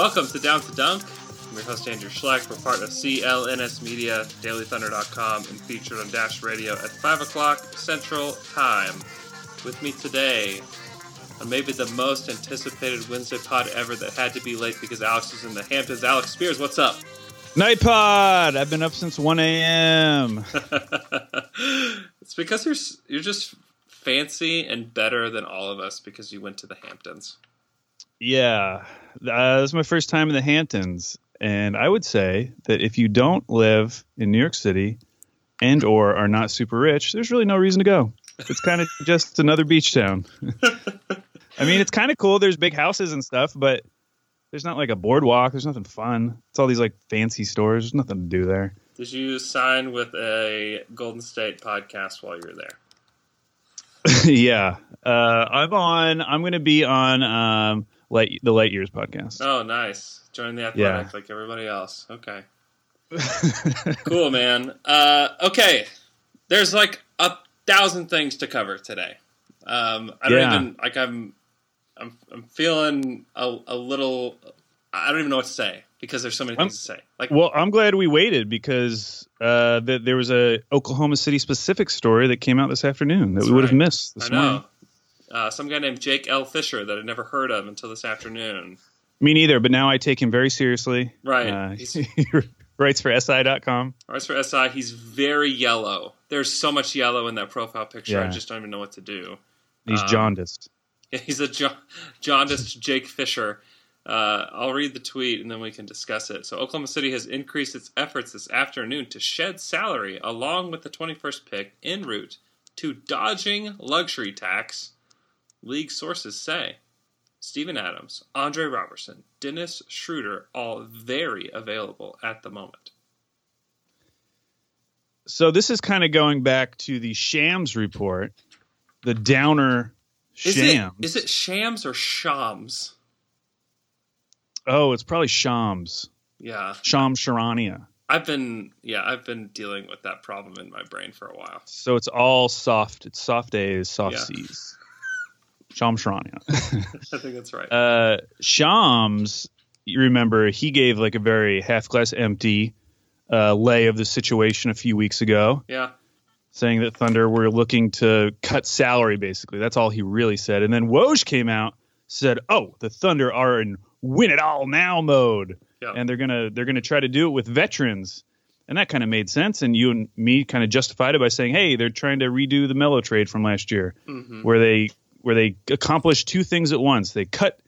Welcome to Down to Dunk. I'm your host, Andrew Schlecht. We're part of CLNS Media, DailyThunder.com, and featured on Dash Radio at 5 o'clock Central Time. With me today, on maybe the most anticipated Wednesday pod ever that had to be late because Alex was in the Hamptons. Alex Spears, what's up? Night pod. I've been up since 1 a.m. it's because you're you're just fancy and better than all of us because you went to the Hamptons. Yeah, uh, this is my first time in the Hamptons, and I would say that if you don't live in New York City and or are not super rich, there's really no reason to go. It's kind of just another beach town. I mean, it's kind of cool. There's big houses and stuff, but there's not like a boardwalk. There's nothing fun. It's all these like fancy stores. There's nothing to do there. Did you sign with a Golden State podcast while you were there? yeah, uh, I'm on. I'm going to be on um, Light, the Light Years podcast. Oh, nice. Join the athletic yeah. like everybody else. Okay. cool, man. Uh, okay, there's like a thousand things to cover today. Um, I don't yeah. even like. I'm, I'm, I'm feeling a, a little. I don't even know what to say because there's so many things I'm, to say. Like, well, I'm glad we waited because uh, the, there was a Oklahoma City specific story that came out this afternoon that we would right. have missed this I know. morning. Uh, some guy named Jake L. Fischer that I'd never heard of until this afternoon. Me neither, but now I take him very seriously. Right. Uh, he writes for SI.com. Writes for SI. He's very yellow. There's so much yellow in that profile picture. Yeah. I just don't even know what to do. He's um, jaundiced. Yeah, he's a jo- jaundiced Jake Fischer. Uh, I'll read the tweet and then we can discuss it. So, Oklahoma City has increased its efforts this afternoon to shed salary along with the 21st pick en route to dodging luxury tax, league sources say. Steven Adams, Andre Roberson, Dennis Schroeder, all very available at the moment. So, this is kind of going back to the Shams report, the downer Shams. Is it, is it Shams or Shams? Oh, it's probably Shams. Yeah. Shams Charania. I've been yeah, I've been dealing with that problem in my brain for a while. So it's all soft. It's soft A's, soft yeah. C's. Shams Charania. I think that's right. Uh, Shams, you remember he gave like a very half glass empty uh, lay of the situation a few weeks ago. Yeah. Saying that Thunder were looking to cut salary, basically. That's all he really said. And then Woj came out, said, "Oh, the Thunder are in win it all now mode, yep. and they're gonna they're gonna try to do it with veterans, and that kind of made sense. And you and me kind of justified it by saying, hey, they're trying to redo the Melo trade from last year, mm-hmm. where they where they accomplished two things at once. They cut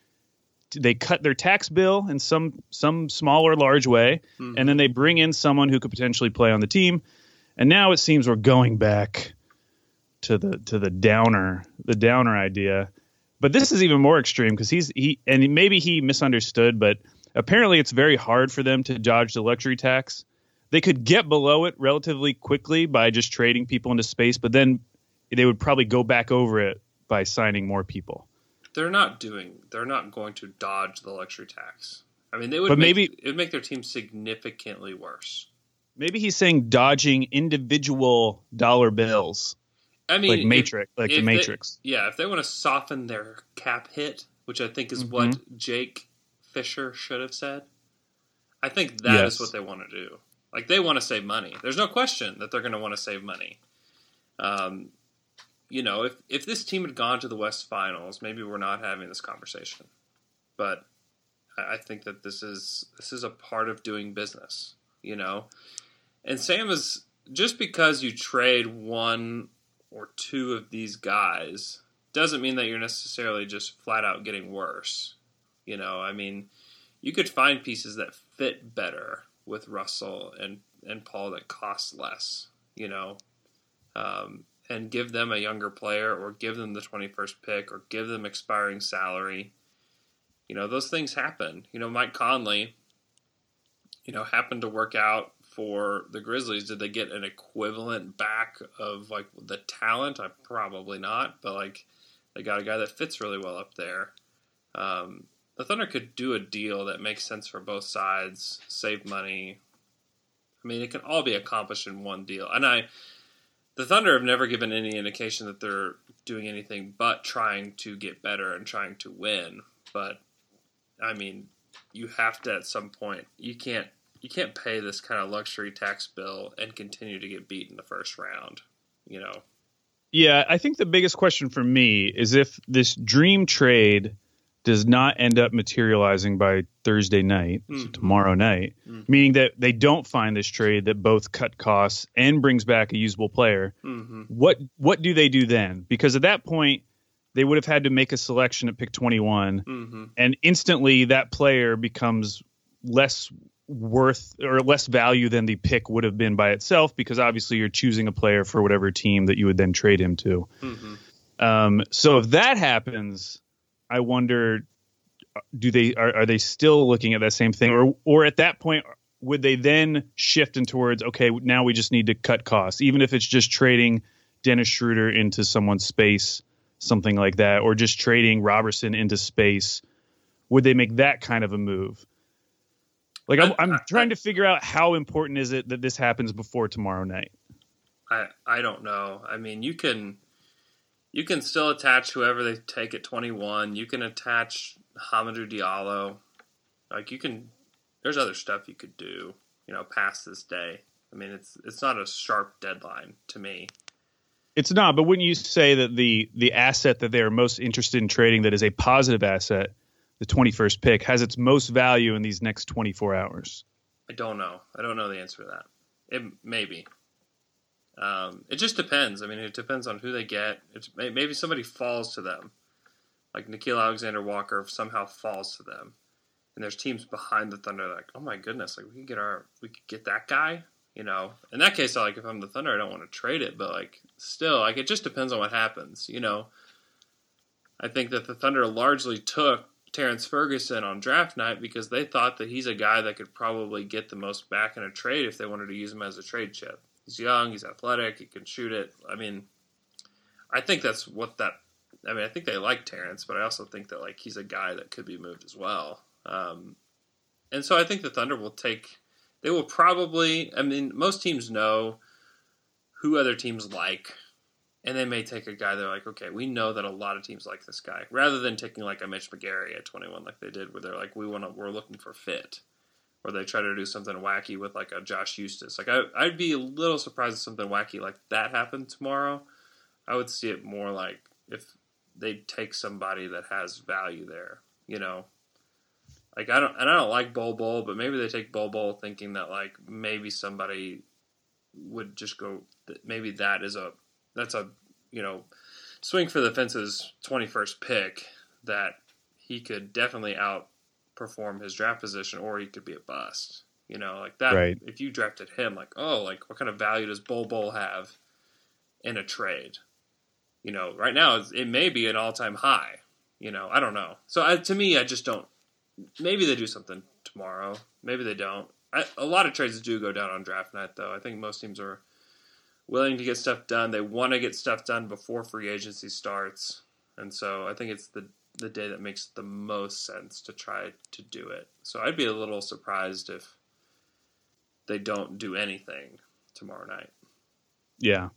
they cut their tax bill in some some small or large way, mm-hmm. and then they bring in someone who could potentially play on the team. And now it seems we're going back to the to the downer the downer idea but this is even more extreme because he's he and maybe he misunderstood, but apparently it's very hard for them to dodge the luxury tax. They could get below it relatively quickly by just trading people into space, but then they would probably go back over it by signing more people. They're not doing. They're not going to dodge the luxury tax. I mean, they would. But make, maybe it would make their team significantly worse. Maybe he's saying dodging individual dollar bills I mean, like Matrix, if, like the Matrix. They, yeah, if they want to soften their cap hit, which I think is mm-hmm. what Jake Fischer should have said, I think that yes. is what they want to do. Like they want to save money. There's no question that they're going to want to save money. Um, you know, if if this team had gone to the West Finals, maybe we're not having this conversation. But I, think that this is this is a part of doing business. You know, and Sam is just because you trade one or two of these guys doesn't mean that you're necessarily just flat out getting worse. You know, I mean, you could find pieces that fit better with Russell and and Paul that cost less. You know, um, and give them a younger player or give them the 21st pick or give them expiring salary. You know, those things happen. You know, Mike Conley, you know, happened to work out for the Grizzlies. Did they get an equivalent back of like the talent? I probably not, but like they got a guy that fits really well up there. Um, the Thunder could do a deal that makes sense for both sides, save money. I mean, it can all be accomplished in one deal. And I, the Thunder have never given any indication that they're doing anything but trying to get better and trying to win. But I mean, you have to at some point. You can't you can't pay this kind of luxury tax bill and continue to get beat in the first round. You know. Yeah, I think the biggest question for me is if this dream trade does not end up materializing by Thursday night, mm-hmm. so tomorrow night, mm-hmm. meaning that they don't find this trade that both cut costs and brings back a usable player. Mm-hmm. What what do they do then? Because at that point, they would have had to make a selection at pick 21, mm-hmm. and instantly that player becomes less worth or less value than the pick would have been by itself because obviously you're choosing a player for whatever team that you would then trade him to. Mm-hmm. Um, so if that happens, I wonder, uh, do they are, are they still looking at that same thing, or or at that point would they then shift in towards okay, now we just need to cut costs, even if it's just trading Dennis Schroeder into someone's space, something like that, or just trading Roberson into space? Would they make that kind of a move? Like I'm, I'm trying to figure out how important is it that this happens before tomorrow night. I I don't know. I mean, you can you can still attach whoever they take at 21. You can attach Hamidou Diallo. Like you can, there's other stuff you could do. You know, past this day. I mean, it's it's not a sharp deadline to me. It's not, but wouldn't you say that the the asset that they are most interested in trading, that is a positive asset, the 21st pick, has its most value in these next 24 hours? I don't know. I don't know the answer to that. It maybe. Um, it just depends. I mean, it depends on who they get. It's, maybe somebody falls to them, like Nickeil Alexander Walker somehow falls to them, and there's teams behind the Thunder like, oh my goodness, like we could get our we could get that guy. You know, in that case, like if I'm the Thunder, I don't want to trade it, but like still, like it just depends on what happens. You know, I think that the Thunder largely took Terrance Ferguson on draft night because they thought that he's a guy that could probably get the most back in a trade if they wanted to use him as a trade chip. He's young. He's athletic. He can shoot it. I mean, I think that's what that. I mean, I think they like Terrance, but I also think that like he's a guy that could be moved as well. Um, and so I think the Thunder will take. They will probably. I mean, most teams know who other teams like, and they may take a guy. They're like, okay, we know that a lot of teams like this guy, rather than taking like a Mitch McGary at 21, like they did, where they're like, we want to. We're looking for fit or they try to do something wacky with like a Josh Huestis. Like I, I'd be a little surprised if something wacky like that happened tomorrow. I would see it more like if they take somebody that has value there, you know. Like I don't, and I don't like Bol Bol, but maybe they take Bol Bol thinking that like maybe somebody would just go. Maybe that is a that's a you know swing for the fences twenty first pick that he could definitely out perform his draft position, or he could be a bust. You know, like that. Right. If you drafted him, like, oh, like what kind of value does Bol Bol have in a trade? You know, right now it may be an all-time high. You know, I don't know. So I, to me, I just don't. Maybe they do something tomorrow. Maybe they don't. I, a lot of trades do go down on draft night, though. I think most teams are willing to get stuff done. They want to get stuff done before free agency starts, and so I think it's the the day that makes the most sense to try to do it. So I'd be a little surprised if they don't do anything tomorrow night. Yeah.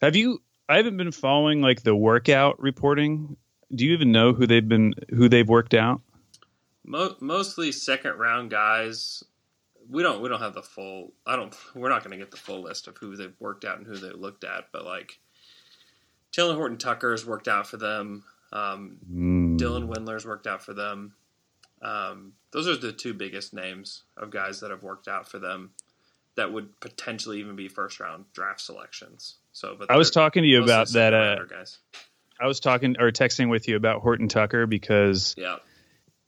Have you I haven't been following like the workout reporting. Do you even know who they've been who they've worked out? Mo- mostly second round guys. We don't we don't have the full I don't we're not going to get the full list of who they've worked out and who they looked at, but like Talen Horton Tucker has worked out for them. Um, mm. Dylan Windler's worked out for them. Um, those are the two biggest names of guys that have worked out for them that would potentially even be first round draft selections. So, but I was talking to you about that. Uh, guys. I was talking or texting with you about Horton Tucker because yeah.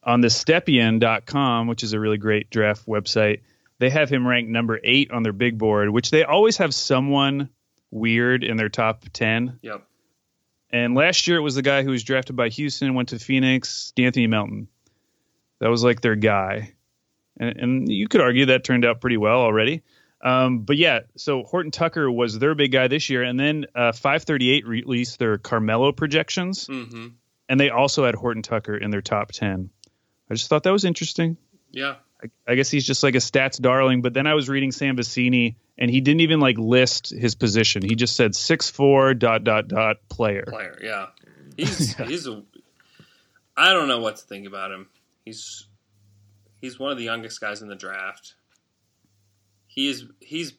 on the Stepien.com, which is a really great draft website, they have him ranked number eight on their big board, which they always have someone weird in their top ten. Yep. And last year it was the guy who was drafted by Houston, went to Phoenix, Anthony Melton. That was like their guy, and, and you could argue that turned out pretty well already. Um, but yeah, so Horton Tucker was their big guy this year, and then uh, 538 released their Carmelo projections, Mm-hmm. and they also had Horton Tucker in their top 10. I just thought that was interesting. Yeah. I, guess he's just like a stats darling. But then I was reading Sam Vecenie, and he didn't even like list his position. He just said six four dot dot dot player. Player. Yeah. He's he's a. I don't know what to think about him. He's he's one of the youngest guys in the draft. He's he's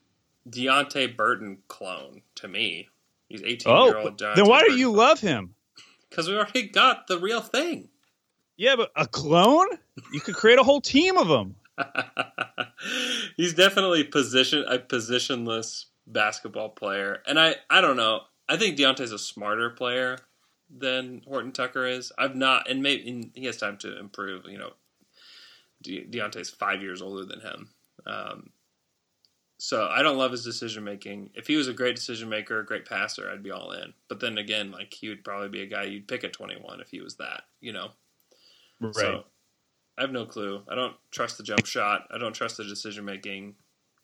Deonte Burton clone to me. He's eighteen year Oh, old. then why do you love him? Because we already got the real thing. Yeah, but a clone? You could create a whole team of them. He's definitely position a positionless basketball player, and I I don't know. I think Deonte's a smarter player than Horton Tucker is. I've not, and maybe and he has time to improve. You know, De- Deonte's five years older than him, um, so I don't love his decision making. If he was a great decision maker, a great passer, I'd be all in. But then again, like he would probably be a guy you'd pick at twenty one if he was that. You know. Right. So I have no clue. I don't trust the jump shot. I don't trust the decision making,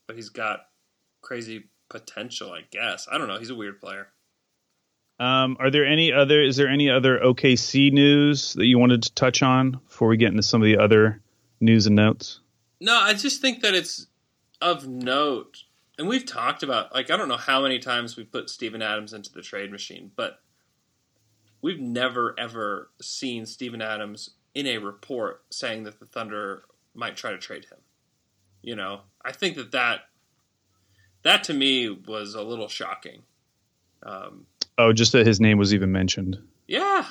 but he's got crazy potential, I guess. I don't know. He's a weird player. Um, are there any other? Is there any other OKC news that you wanted to touch on before we get into some of the other news and notes? No, I just think that it's of note, and we've talked about like I don't know how many times we've put Steven Adams into the trade machine, but we've never ever seen Steven Adams in a report saying that the Thunder might try to trade him. You know, I think that that that to me was a little shocking. Um, Oh, just that his name was even mentioned. yeah,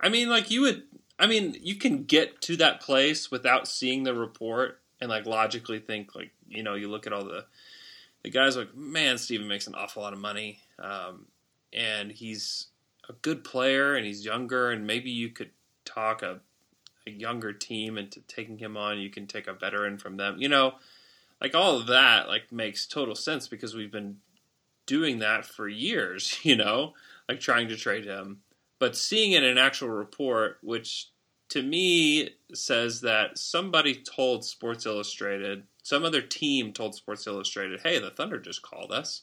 I mean, like you would. I mean, you can get to that place without seeing the report and like logically think like you know you look at all the the guys like man Steven makes an awful lot of money um, and he's a good player and he's younger and maybe you could talk a, a younger team into taking him on you can take a veteran from them you know like all of that like makes total sense because we've been doing that for years you know like trying to trade him but seeing it in an actual report which to me says that somebody told Sports Illustrated, some other team told Sports Illustrated, hey, the Thunder just called us.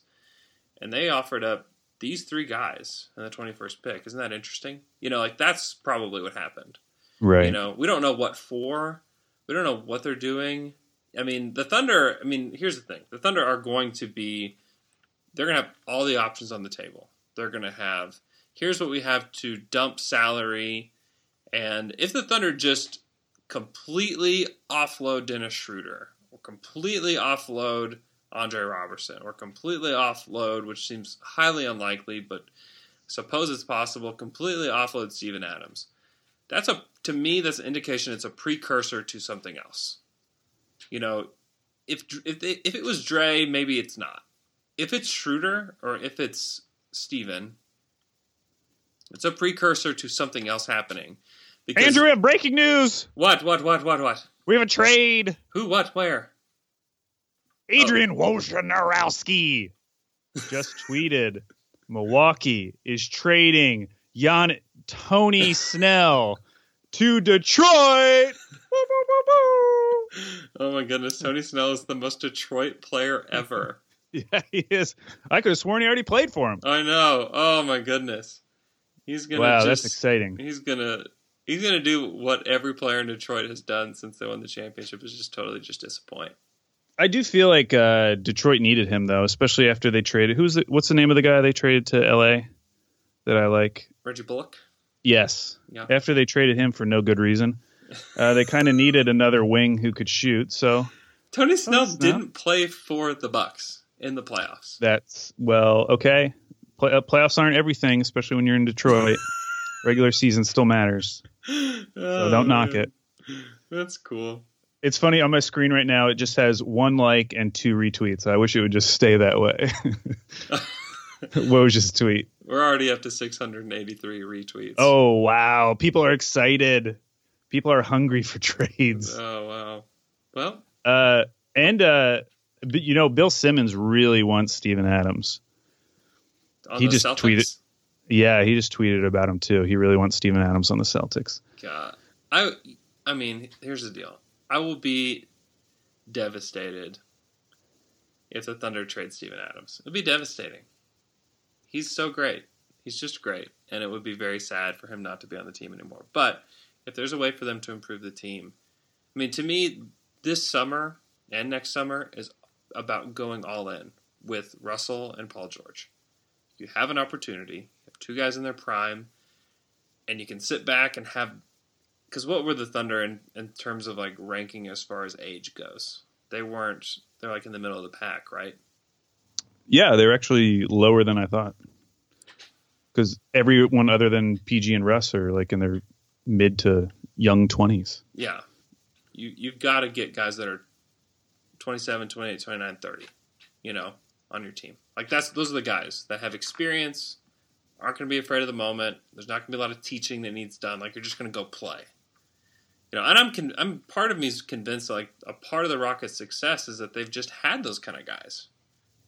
And they offered up these three guys in the 21st pick. Isn't that interesting? You know, like that's probably what happened. Right. You know, we don't know what for. We don't know what they're doing. I mean, the Thunder, I mean, here's the thing. The Thunder are going to be they're going to have all the options on the table. They're going to have here's what we have to dump salary and if the Thunder just completely offload Dennis Schroeder or completely offload Andre Roberson or completely offload, which seems highly unlikely, but suppose it's possible, completely offload Steven Adams. That's a to me that's an indication it's a precursor to something else. You know, if if they, if it was Dre, maybe it's not. If it's Schroeder or if it's Steven, it's a precursor to something else happening. Because Andrew, we have breaking news. what what what what what? We have a trade. Who what where? Adrian Wojnarowski just tweeted Milwaukee is trading Jan Tony Snell to Detroit. Oh my goodness, Tony Snell is the most Detroit player ever. Yeah, he is. I could have sworn he already played for him. I know. Oh my goodness. He's gonna Wow, just, that's exciting. He's gonna he's gonna do what every player in Detroit has done since they won the championship is just totally just disappoint. I do feel like uh, Detroit needed him though, especially after they traded. Who's the, what's the name of the guy they traded to L.A. that I like? Reggie Bullock? Yes. Yeah. After they traded him for no good reason, uh, they kind of needed another wing who could shoot. So Tony Snell didn't play for the Bucks in the playoffs. that's well okay. Play, uh, playoffs aren't everything, especially when you're in Detroit. Regular season still matters, so don't knock it. That's cool. It's funny on my screen right now. It just has one like and two retweets. I wish it would just stay that way. what was his tweet? We're already up to 683 retweets. Oh wow! People are excited. People are hungry for trades. Oh wow. Well, Uh, and uh, but, you know, Bill Simmons really wants Steven Adams. he just Celtics? tweeted. Yeah, he just tweeted about him too. He really wants Steven Adams on the Celtics. God, I, I mean, here's the deal. I will be devastated if the Thunder trade Steven Adams. It'll be devastating. He's so great. He's just great, and it would be very sad for him not to be on the team anymore. But if there's a way for them to improve the team, I mean, to me, this summer and next summer is about going all in with Russell and Paul George. You have an opportunity, you have two guys in their prime, and you can sit back and have. Because what were the Thunder in, in terms of like ranking as far as age goes? They weren't. They're like in the middle of the pack, right? Yeah, they're actually lower than I thought. Because everyone other than PG and Russ are like in their mid to young twenties. Yeah, you you've got to get guys that are 27, 28, 29, 30, you know, on your team. Like that's those are the guys that have experience, aren't going to be afraid of the moment. There's not going to be a lot of teaching that needs done. Like you're just going to go play. You know, and I'm con- I'm part of me is convinced like a part of the Rockets' success is that they've just had those kind of guys.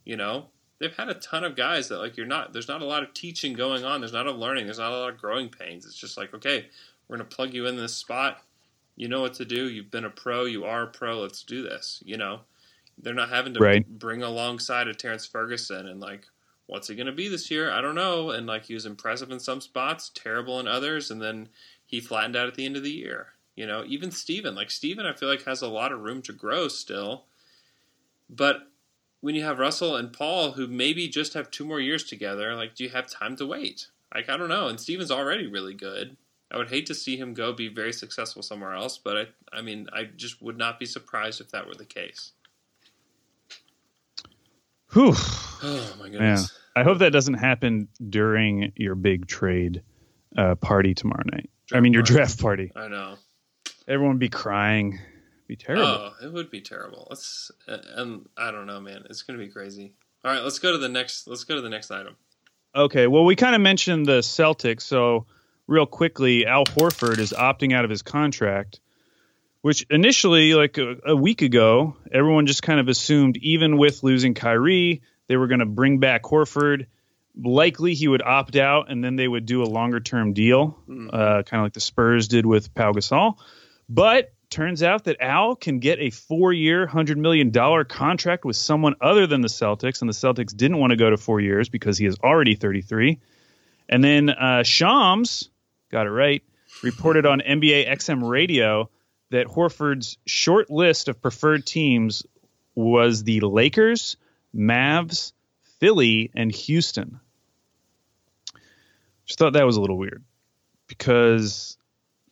You know, they've had a ton of guys that like you're not. There's not a lot of teaching going on. There's not a learning. There's not a lot of growing pains. It's just like okay, we're going to plug you in this spot. You know what to do. You've been a pro. You are a pro. Let's do this. You know, they're not having to right. bring alongside a Terrance Ferguson and like, what's he going to be this year? I don't know. And like, he was impressive in some spots, terrible in others, and then he flattened out at the end of the year. You know, even Steven, like Steven, I feel like has a lot of room to grow still. But when you have Russell and Paul, who maybe just have two more years together, like, do you have time to wait? Like, I don't know. And Steven's already really good. I would hate to see him go be very successful somewhere else, but I, I mean, I just would not be surprised if that were the case. Whew. Oh my goodness. I hope that doesn't happen during your big trade uh, party tomorrow night. Draft I mean, your party. draft party. I know. Everyone would be crying. Be terrible. Oh, it would be terrible. Let's and I don't know, man. It's gonna be crazy. All right, let's go to the next. Let's go to the next item. Okay. Well, we kind of mentioned the Celtics, so real quickly, Al Horford is opting out of his contract, which initially, like a, a week ago, everyone just kind of assumed, even with losing Kyrie, they were going to bring back Horford. Likely he would opt out, and then they would do a longer term deal, mm-hmm. uh, kind of like the Spurs did with Pau Gasol. But turns out that Al can get a four year, $100 million contract with someone other than the Celtics, and the Celtics didn't want to go to four years because he is already 33. And then uh, Shams, got it right, reported on NBA XM radio that Horford's short list of preferred teams was the Lakers, Mavs, Philly, and Houston. Just thought that was a little weird because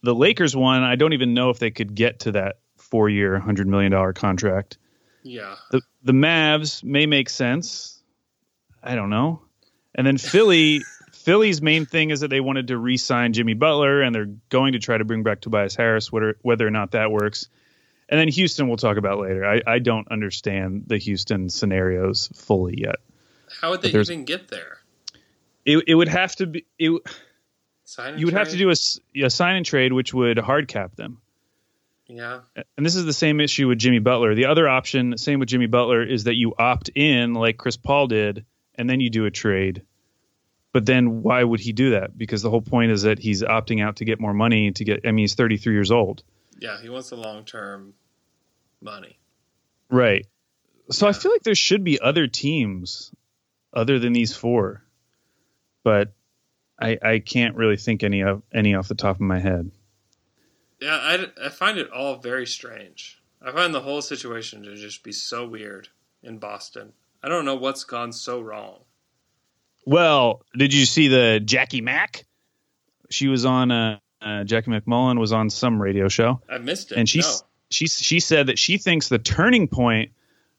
the Lakers one, I don't even know if they could get to that four year, $100 million contract. Yeah. The, the Mavs may make sense. I don't know. And then Philly. Philly's main thing is that they wanted to re-sign Jimmy Butler, and they're going to try to bring back Tobias Harris, whether whether or not that works. And then Houston, we'll talk about later. I, I don't understand the Houston scenarios fully yet. How would they even get there? It, it would have to be it, you would trade? have to do a, a sign and trade, which would hard cap them. Yeah. And this is the same issue with Jimmy Butler. The other option, same with Jimmy Butler, is that you opt in like Chris Paul did, and then you do a trade but then why would he do that? Because the whole point is that he's opting out to get more money to get. I mean, he's 33 years old. Yeah, he wants the long term money. Right. So yeah. I feel like there should be other teams other than these four, but I I can't really think any of any off the top of my head. Yeah, I, I find it all very strange. I find the whole situation to just be so weird in Boston. I don't know what's gone so wrong. Well, did you see the Jackie Mack? She was on uh, uh, Jackie MacMullan was on some radio show. I missed it. And she no. she she said that she thinks the turning point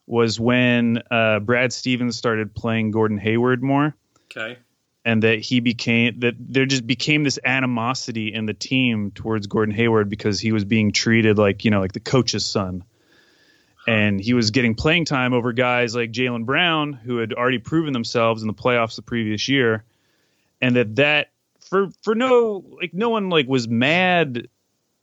was when uh, Brad Stevens started playing Gordon Hayward more. Okay. And that he became that there just became this animosity in the team towards Gordon Hayward because he was being treated like you know like the coach's son. And he was getting playing time over guys like Jaylen Brown, who had already proven themselves in the playoffs the previous year, and that that for for no like no one like was mad,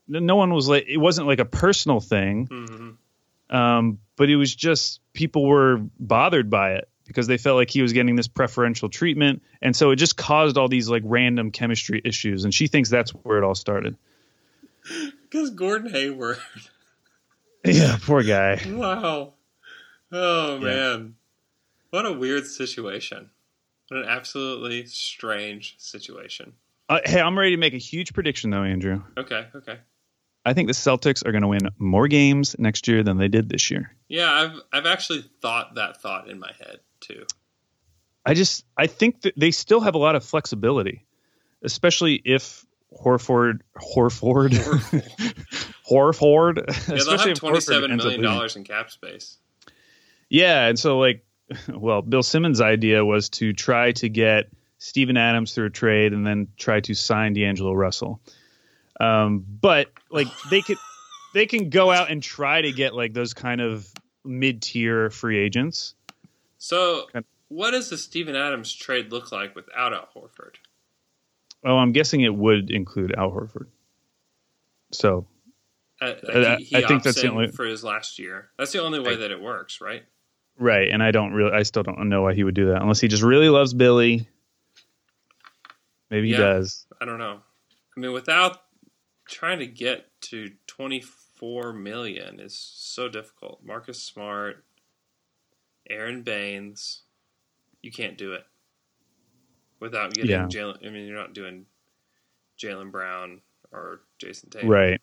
no one was like it wasn't like a personal thing, mm-hmm. um, but it was just people were bothered by it because they felt like he was getting this preferential treatment, and so it just caused all these like random chemistry issues. And she thinks that's where it all started. Because Gordon Hayward. Yeah, poor guy. Wow. Oh man, what a weird situation. What an absolutely strange situation. Uh, hey, I'm ready to make a huge prediction though, Andrew. Okay, okay. I think the Celtics are going to win more games next year than they did this year. Yeah, I've I've actually thought that thought in my head too. I just I think that they still have a lot of flexibility, especially if Horford Horford Horford. Yeah, they'll have twenty-seven million dollars in cap space. Yeah, and so like, well, Bill Simmons' idea was to try to get Steven Adams through a trade and then try to sign D'Angelo Russell. Um, but like they could, they can go out and try to get like those kind of mid-tier free agents. So, what does the Steven Adams trade look like without Al Horford? Oh, I'm guessing it would include Al Horford. So, uh, he, he I think that's the only for his last year. That's the only way that it works, right? Right, and I don't really, I still don't know why he would do that unless he just really loves Billy. Maybe he does. I don't know. I mean, without trying to get to 24 million is so difficult. Marcus Smart, Aron Baynes, you can't do it without getting yeah. Jaylen. I mean, you're not doing Jaylen Brown or Jayson Tatum, right?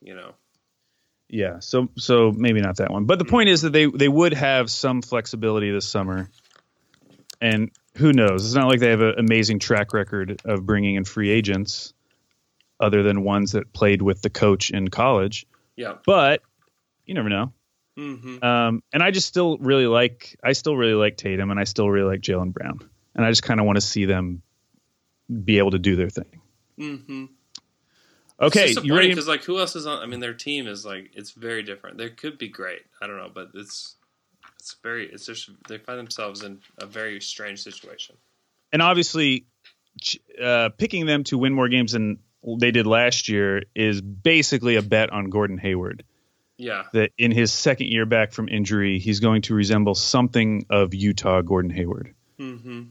You know. Yeah, so so maybe not that one, but the point is that they they would have some flexibility this summer, and who knows? It's not like they have an amazing track record of bringing in free agents, other than ones that played with the coach in college. Yeah, but you never know. Mm-hmm. Um, and I just still really like I still really like Tatum, and I still really like Jaylen Brown, and I just kind of want to see them be able to do their thing. Mm-hmm. Okay, you ready? Because like, who else is on? I mean, their team is like it's very different. They could be great. I don't know, but it's it's very. It's just they find themselves in a very strange situation. And obviously, uh, picking them to win more games than they did last year is basically a bet on Gordon Hayward. Yeah. That in his second year back from injury, he's going to resemble something of Utah Gordon Hayward. Mm-hmm.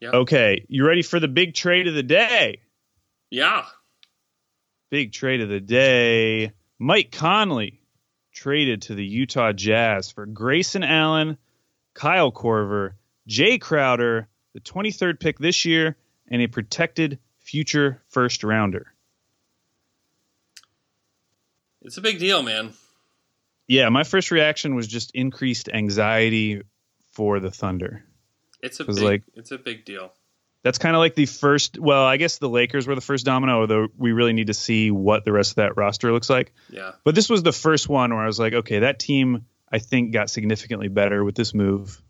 Yeah. Okay, you ready for the big trade of the day? Yeah. Big trade of the day. Mike Conley traded to the Utah Jazz for Grayson Allen, Kyle Korver, Jae Crowder, the 23rd pick this year, and a protected future first rounder. It's a big deal, man. Yeah, my first reaction was just increased anxiety for the Thunder. It's a big, like it's a big deal that's kind of like the first. Well, I guess the Lakers were the first domino, although we really need to see what the rest of that roster looks like. Yeah. But this was the first one where I was like, okay, that team I think got significantly better with this move.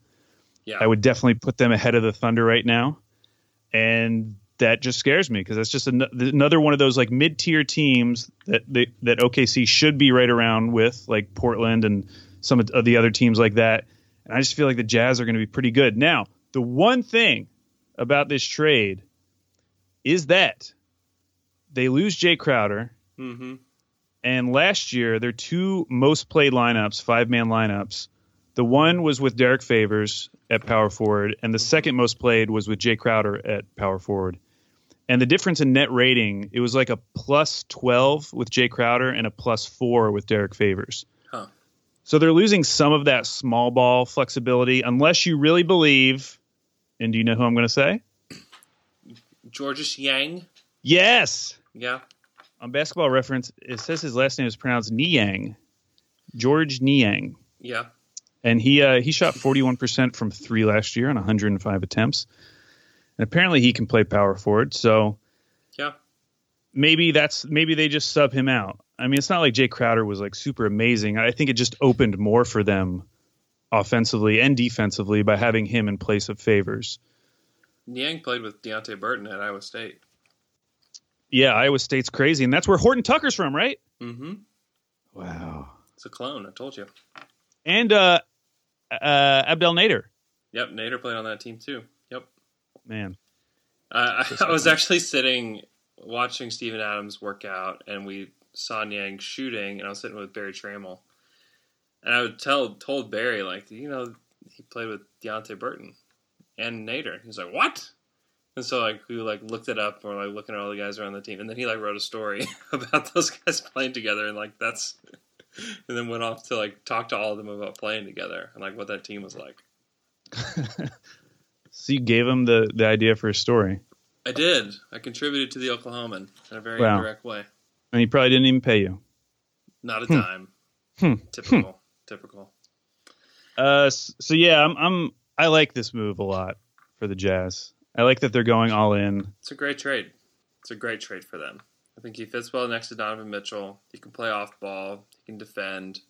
Yeah. I would definitely put them ahead of the Thunder right now, and that just scares me because that's just an- another one of those like mid-tier teams that they, that OKC should be right around with, like Portland and some of the other teams like that. And I just feel like the Jazz are going to be pretty good. Now, the one thing about this trade is that they lose Jae Crowder. Mm-hmm. And last year, their two most played lineups, five man lineups, the one was with Derrick Favors at power forward, and the second most played was with Jay Crowder at power forward. And the difference in net rating, it was like a plus 12 with Jae Crowder and a plus four with Derrick Favors. Huh. So they're losing some of that small ball flexibility unless you really believe and do you know who I'm going to say? Georges Yang. Yes. Yeah. On basketball reference, it says his last name is pronounced Niang. George Niang. Yeah. And he uh, he shot 41% from three last year on 105 attempts. And apparently he can play power forward. So yeah, maybe that's maybe they just sub him out. I mean, it's not like Jae Crowder was like super amazing. I think it just opened more for them offensively and defensively by having him in place of Favors. Niang played with Deonte Burton at Iowa State. Yeah, Iowa State's crazy, and that's where Horton Tucker's from, right? Mm-hmm. Wow, it's a clone. I told you. And uh, uh, Abdel Nader. Yep, Nader played on that team too. Man, uh, I, I was actually sitting watching Steven Adams work out, and we saw Niang shooting, and I was sitting with Berry Tramel, and I would tell told Berry like you know he played with Deonte Burton and Nader. He's like, what? And so like we like looked it up, and we're like looking at all the guys around the team, and then he like wrote a story about those guys playing together, and like that's, and then went off to like talk to all of them about playing together and like what that team was like. so you gave him the the idea for a story. I did. I contributed to the Oklahoman in a very wow. indirect way. And he probably didn't even pay you. Not a hmm. dime. Hmm. Typical. Typical. Uh, so yeah, I'm, I'm I like this move a lot for the Jazz. I like that they're going all in. It's a great trade. It's a great trade for them. I think he fits well next to Donovan Mitchell. He can play off ball. He can defend.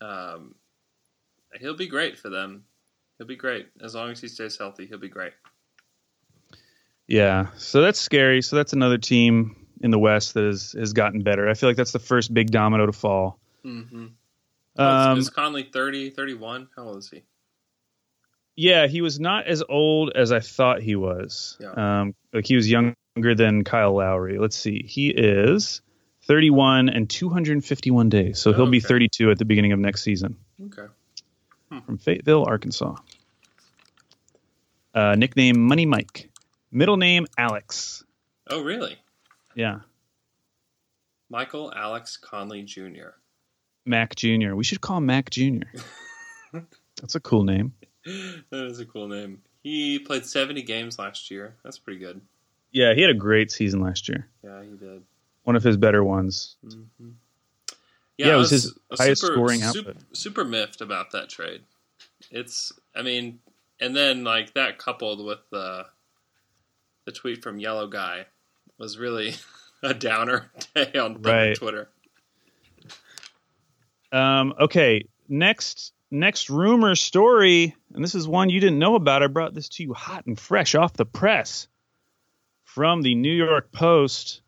Um, he'll be great for them. He'll be great as long as he stays healthy. He'll be great. Yeah, so that's scary. So that's another team in the West that has has gotten better. I feel like that's the first big domino to fall. Mm-hmm. Um, is Conley 30, 31? How old is he? Yeah, he was not as old as I thought he was. Yeah. Um, like he was younger than Kyle Lowry. Let's see, he is 31 and 251 days, so he'll okay. be 32 at the beginning of next season. Okay. Hmm. From Fayetteville, Arkansas. Uh, nickname Money Mike. Middle name Alex. Oh, really? Yeah. Michael Alex Conley Jr. Mac Jr. We should call him Mac Jr. That's a cool name. that is a cool name. He played 70 games last year. That's pretty good. Yeah, he had a great season last year. Yeah, he did. One of his better ones. Mm-hmm. Yeah, yeah, it was, was his highest super, scoring output. Super, super miffed about that trade. It's, I mean, and then like that coupled with the the tweet from Yellow Guy was really a downer day on right. Twitter. Um, okay, next next rumor story, and this is one you didn't know about. I brought this to you hot and fresh off the press from the New York Post.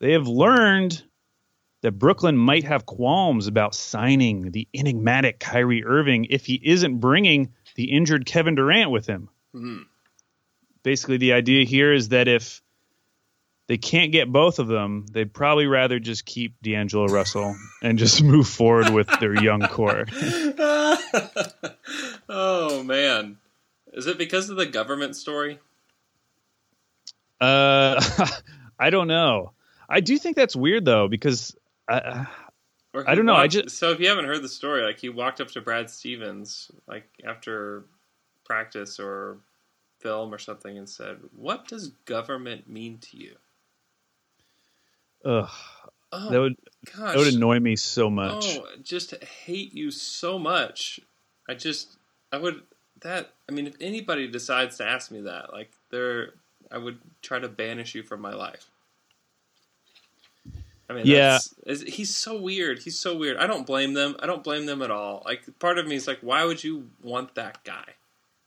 They have learned that Brooklyn might have qualms about signing the enigmatic Kyrie Irving if he isn't bringing the injured Kevin Durant with him. Mm-hmm. Basically, the idea here is that if they can't get both of them, they'd probably rather just keep D'Angelo Russell and just move forward with their young core. oh man, is it because of the government story? Uh, I don't know. I do think that's weird though because I, I don't know. Walked, I just so if you haven't heard the story, like he walked up to Brad Stevens like after practice or film or something and said, "What does government mean to you?" Ugh. Oh, that would gosh. that would annoy me so much. Oh, just hate you so much. I just I would that I mean if anybody decides to ask me that, like they're I would try to banish you from my life. I mean, yeah, he's so weird. He's so weird. I don't blame them. I don't blame them at all. Like part of me is like, why would you want that guy?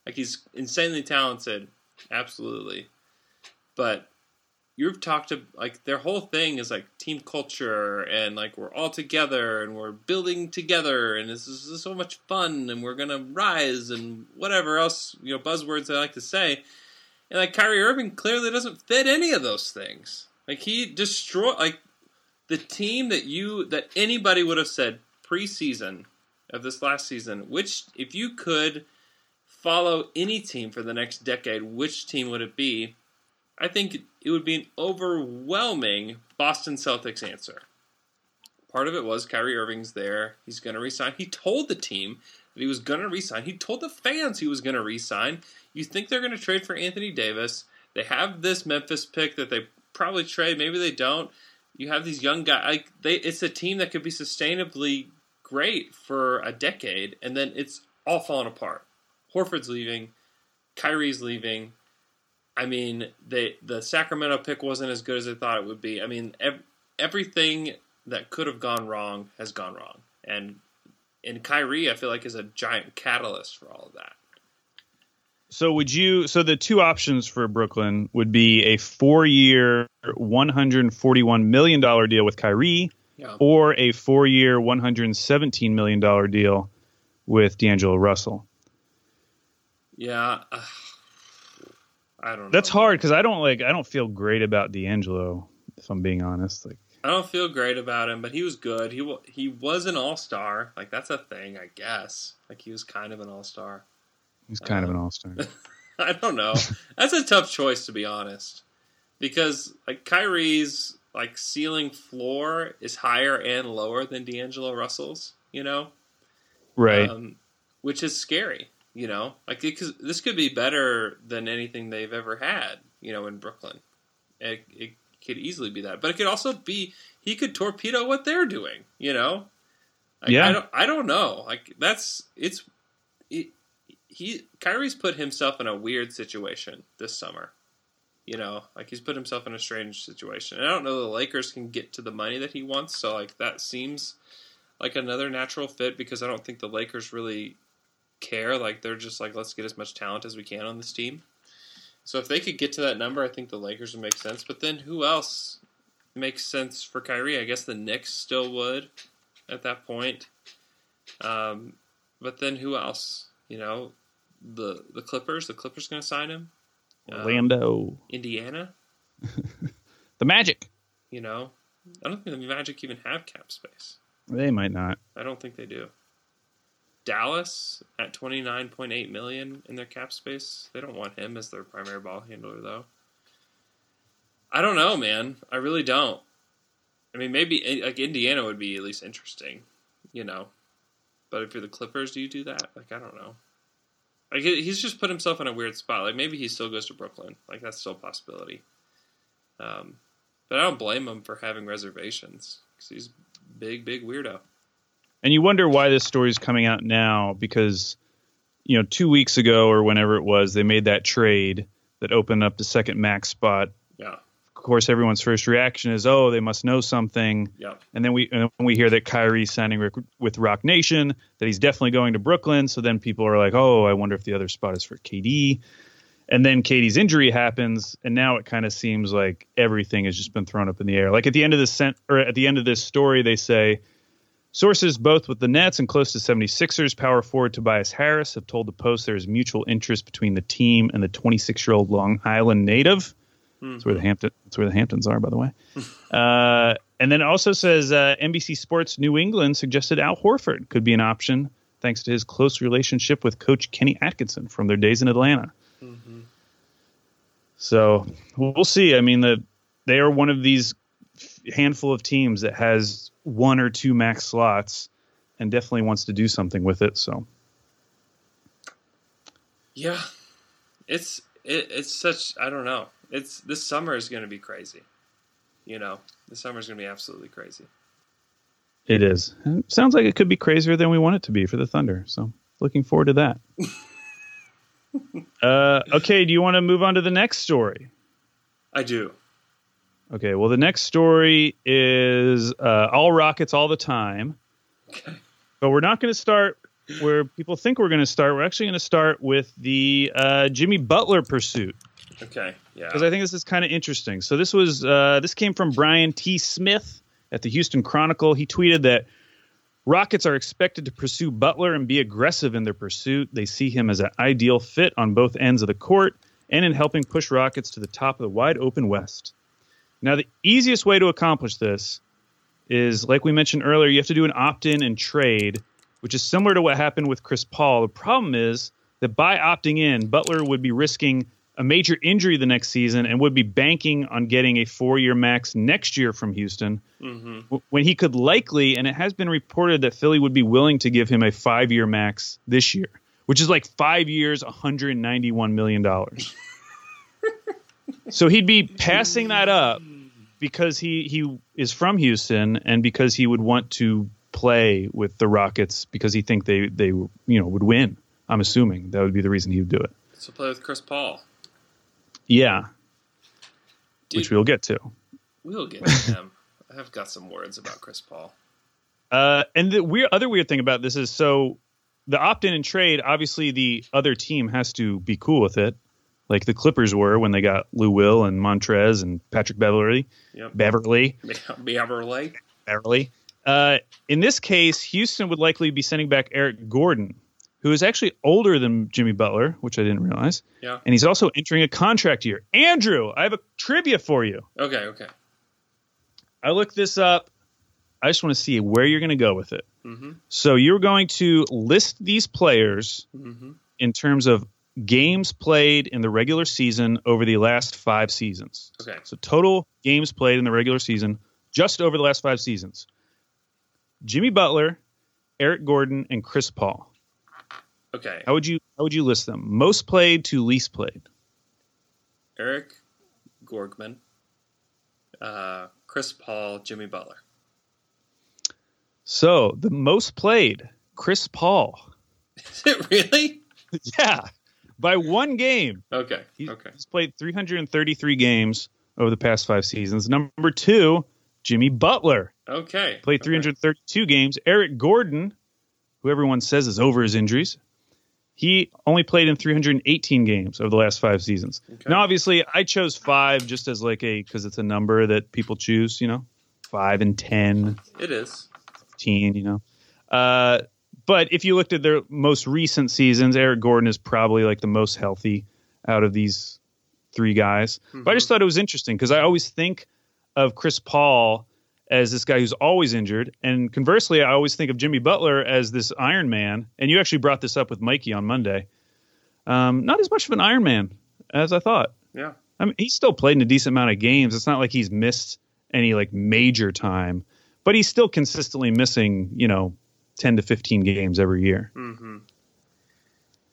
Like he's insanely talented, absolutely, but you've talked to like their whole thing is like team culture and like we're all together and we're building together and this is, this is so much fun and we're gonna rise and whatever else you know buzzwords I like to say. And like Kyrie Irving clearly doesn't fit any of those things. Like he destroyed like the team that you that anybody would have said preseason of this last season. Which if you could follow any team for the next decade, which team would it be? I think it would be an overwhelming Boston Celtics answer. Part of it was Kyrie Irving's there. He's going to resign. He told the team that he was going to resign. He told the fans he was going to resign. You think they're going to trade for Anthony Davis? They have this Memphis pick that they probably trade. Maybe they don't. You have these young guys. Like they, it's a team that could be sustainably great for a decade, and then it's all falling apart. Horford's leaving. Kyrie's leaving. I mean, they the Sacramento pick wasn't as good as they thought it would be. I mean, ev- everything that could have gone wrong has gone wrong, and and Kyrie, I feel like, is a giant catalyst for all of that. So would you? So the two options for Brooklyn would be a four-year, one hundred forty-one million dollar deal with Kyrie, yeah. or a four-year, one hundred seventeen million dollar deal with D'Angelo Russell. Yeah. Uh, I don't. That's hard because I don't like. I don't feel great about D'Angelo. If I'm being honest, like I don't feel great about him, but he was good. He he was an all star. Like that's a thing, I guess. Like he was kind of an all star. He's kind um, of an all star. I don't know. that's a tough choice to be honest, because like Kyrie's like ceiling floor is higher and lower than D'Angelo Russell's. You know, right? Um, which is scary. You know, like because this could be better than anything they've ever had. You know, in Brooklyn, it, it could easily be that, but it could also be he could torpedo what they're doing. You know, like, yeah. I don't, I don't know. Like that's it's it, he Kyrie's put himself in a weird situation this summer. You know, like he's put himself in a strange situation. And I don't know the Lakers can get to the money that he wants, so like that seems like another natural fit because I don't think the Lakers really care. Like they're just like, let's get as much talent as we can on this team. So if they could get to that number, I think the Lakers would make sense. But then who else makes sense for Kyrie? I guess the Knicks still would at that point. Um, but then who else? You know, the the Clippers. The Clippers going to sign him. Orlando, um, Indiana, the Magic. You know, I don't think the Magic even have cap space. They might not. I don't think they do. Dallas at 29.8 million in their cap space. They don't want him as their primary ball handler though. I don't know, man. I really don't. I mean, maybe like Indiana would be at least interesting, you know. But if you're the Clippers, do you do that? Like, I don't know. Like, he's just put himself in a weird spot. Like, maybe he still goes to Brooklyn. Like, that's still a possibility. Um, but I don't blame him for having reservations because he's big, big weirdo. And you wonder why this story is coming out now because, you know, two weeks ago or whenever it was, they made that trade that opened up the second max spot. Course, everyone's first reaction is, "Oh, they must know something." Yeah. And then we and then we hear that Kyrie's signing with Roc Nation, that he's definitely going to Brooklyn. So then people are like, "Oh, I wonder if the other spot is for KD." And then KD's injury happens, and now it kind of seems like everything has just been thrown up in the air. Like at the end of this sent or at the end of this story, they say Sources both with the Nets and close to 76ers power forward Tobias Harris have told the Post there is mutual interest between the team and the 26 year old Long Island native. Mm-hmm. That's where the Hampton. That's where the Hamptons are, by the way. uh, and then it also says uh, NBC Sports New England suggested Al Horford could be an option thanks to his close relationship with Coach Kenny Atkinson from their days in Atlanta. Mm-hmm. So we'll see. I mean, the they are one of these handful of teams that has one or two max slots and definitely wants to do something with it. So, yeah, it's it, it's such I don't know. It's this summer is going to be crazy. You know, this summer is going to be absolutely crazy. It is. It sounds like it could be crazier than we want it to be for the Thunder. So, looking forward to that. uh, okay, do you want to move on to the next story? I do. Okay, well, the next story is uh, all rockets all the time. Okay. But we're not going to start where people think we're going to start. We're actually going to start with the uh, Jimmy Butler pursuit. Okay, yeah. Because I think this is kind of interesting. So this was uh, this came from Brian T. Smith at the Houston Chronicle. He tweeted that Rockets are expected to pursue Butler and be aggressive in their pursuit. They see him as an ideal fit on both ends of the court and in helping push Rockets to the top of the wide open West. Now, the easiest way to accomplish this is, like we mentioned earlier, you have to do an opt in and trade, which is similar to what happened with Chris Paul. The problem is that by opting in, Butler would be risking a major injury the next season and would be banking on getting a four year max next year from Houston mm-hmm. when he could likely, and it has been reported that Philly would be willing to give him a five year max this year, which is like five years, $191 million. so he'd be passing that up because he he is from Houston and because he would want to play with the Rockets because he think they they you know would win. I'm assuming that would be the reason he would do it. So play with Chris Paul. Yeah, Dude, which we'll get to. We'll get to him. I have got some words about Chris Paul. Uh, and the weird other weird thing about this is so the opt in and trade. Obviously, the other team has to be cool with it like the Clippers were when they got Lou Will and Montrezl and Patrick Beverly. Yep. Beverley. Beverly. Beverley. Uh, in this case, Houston would likely be sending back Eric Gordon, who is actually older than Jimmy Butler, which I didn't realize. Yeah. And he's also entering a contract year. Andrew, I have a trivia for you. Okay, okay. I looked this up. I just want to see where you're going to go with it. Mm-hmm. So you're going to list these players mm-hmm. in terms of games played in the regular season over the last five seasons. Okay. So total games played in the regular season just over the last five seasons. Jimmy Butler, Eric Gordon, and Chris Paul. Okay. How would you how would you list them? Most played to least played. Eric Gorgman, uh, Chris Paul, Jimmy Butler. So the most played, Chris Paul. Is it really? yeah, by one game. Okay. He's, okay. He's played 333 games over the past five seasons. Number two, Jimmy Butler. Okay. Played 332 okay. games. Eric Gordon, who everyone says is over his injuries, he only played in 318 games over the last five seasons. Okay. Now, obviously, I chose five just as like a because it's a number that people choose. You know, five and ten. It is. 15. You know, uh, but if you looked at their most recent seasons, Eric Gordon is probably like the most healthy out of these three guys. Mm-hmm. But I just thought it was interesting because I always think of Chris Paul as this guy who's always injured. And conversely, I always think of Jimmy Butler as this Iron Man. And you actually brought this up with Mikey on Monday. Um, not as much of an Iron Man as I thought. Yeah. I mean, he's still played in a decent amount of games. It's not like he's missed any like major time, but he's still consistently missing, you know, 10 to 15 games every year. Mm-hmm.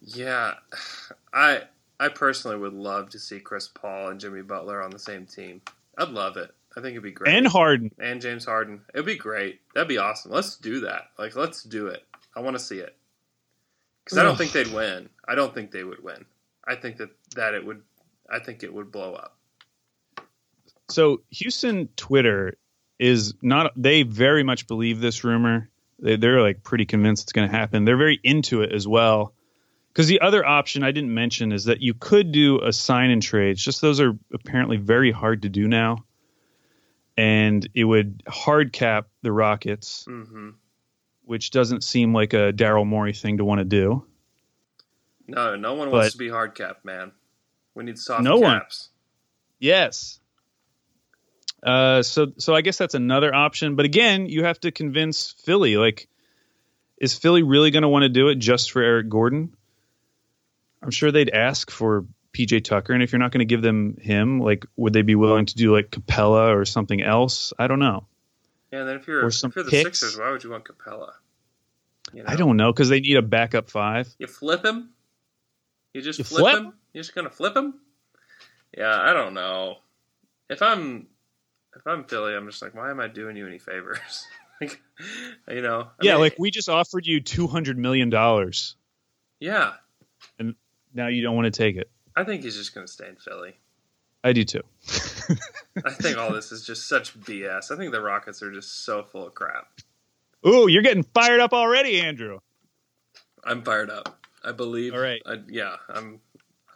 Yeah. I I personally would love to see Chris Paul and Jimmy Butler on the same team. I'd love it. I think it'd be great. And Harden. And James Harden. It'd be great. That'd be awesome. Let's do that. Like, let's do it. I want to see it. Because I don't think they'd win. I don't think they would win. I think that, that it would, I think it would blow up. So Houston Twitter is not, they very much believe this rumor. They, they're like pretty convinced it's going to happen. They're very into it as well. Because the other option I didn't mention is that you could do a sign and trades. Just those are apparently very hard to do now and it would hard cap the Rockets, mm-hmm. which doesn't seem like a Daryl Morey thing to want to do. No, no one but wants to be hard capped, man. We need soft no caps. One. Yes. Uh, so, so I guess that's another option. But again, you have to convince Philly. Like, is Philly really going to want to do it just for Eric Gordon? I'm sure they'd ask for PJ Tucker, and if you're not going to give them him, like, would they be willing to do like Capela or something else? I don't know. Yeah, and then if you're, if you're the picks. Sixers, why would you want Capela? You know? I don't know because they need a backup five. You flip him. You just you flip, flip him. You're just gonna flip him. Yeah, I don't know. If I'm if I'm Philly, I'm just like, why am I doing you any favors? like, you know. I yeah, mean, like we just offered you two hundred million dollars. Yeah. And now you don't want to take it. I think he's just going to stay in Philly. I do too. I think all this is just such BS. I think the Rockets are just so full of crap. Ooh, you're getting fired up already, Andrew. I'm fired up. I believe. All right. I, yeah, I'm,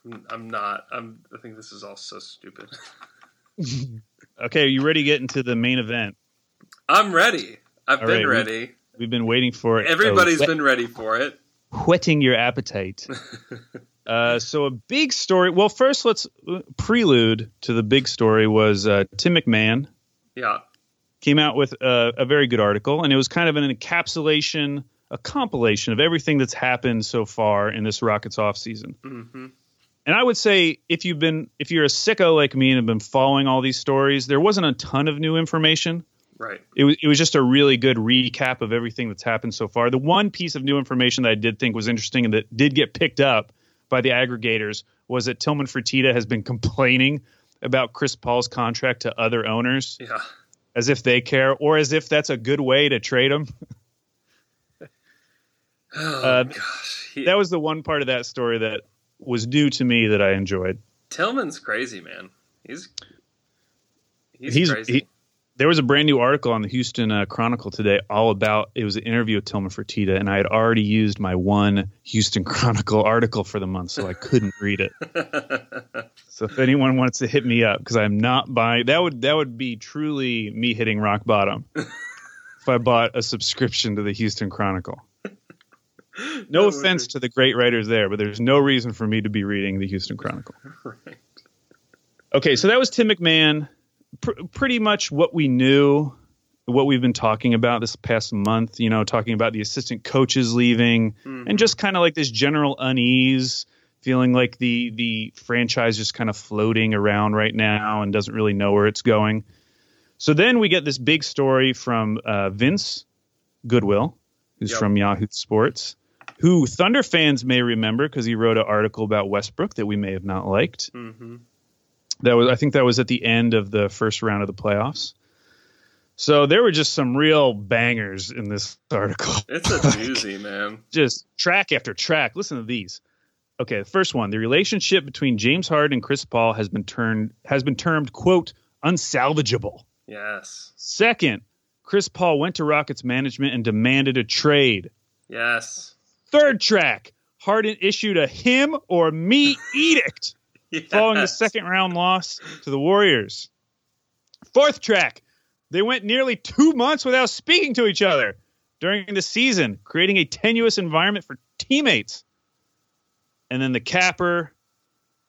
I'm. I'm not. I'm. I think this is all so stupid. okay, are you ready to get into the main event? I'm ready. I've all been right, ready. We've, we've, been waiting for it. Everybody's oh, been ready for it. Whetting your appetite. Uh, so a big story. Well, first let's prelude to the big story was uh, Tim McMahon. Yeah. Came out with a, a, very good article, and it was kind of an encapsulation, a compilation of everything that's happened so far in this Rockets off season. Mm-hmm. And I would say if you've been, if you're a sicko like me and have been following all these stories, there wasn't a ton of new information. Right. It was it was just a really good recap of everything that's happened so far. The one piece of new information that I did think was interesting and that did get picked up by the aggregators was that Tillman Fertitta has been complaining about Chris Paul's contract to other owners. Yeah. As if they care, or as if that's a good way to trade him. oh, uh, gosh. He, that was the one part of that story that was new to me that I enjoyed. Tillman's crazy, man. He's he's, he's crazy. He, there was a brand new article on the Houston uh, Chronicle today all about it was an interview with Tillman Fertitta, and I had already used my one Houston Chronicle article for the month, so I couldn't read it. so if anyone wants to hit me up, because I'm not buying that would that would be truly me hitting rock bottom if I bought a subscription to the Houston Chronicle. No offense to the great writers there, but there's no reason for me to be reading the Houston Chronicle. Right. Okay, so that was Tim McMahon pr- pretty much what we knew, what we've been talking about this past month. You know, talking about the assistant coaches leaving, mm-hmm. and just kind of like this general unease, feeling like the the franchise just kind of floating around right now and doesn't really know where it's going. So then we get this big story from uh, Vince Goodwill, who's yep. from Yahoo Sports, who Thunder fans may remember because he wrote an article about Westbrook that we may have not liked. Mm-hmm. That was, I think, that was at the end of the first round of the playoffs. So there were just some real bangers in this article. It's a doozy, man. Just track after track. Listen to these. Okay, the first one: the relationship between James Harden and Chris Paul has been turned has been termed quote unsalvageable. Yes. Second, Chris Paul went to Rockets management and demanded a trade. Yes. Third track, Harden issued a him or me edict yes. following the second round loss to the Warriors. Fourth track, they went nearly two months without speaking to each other during the season, creating a tenuous environment for teammates. And then the capper,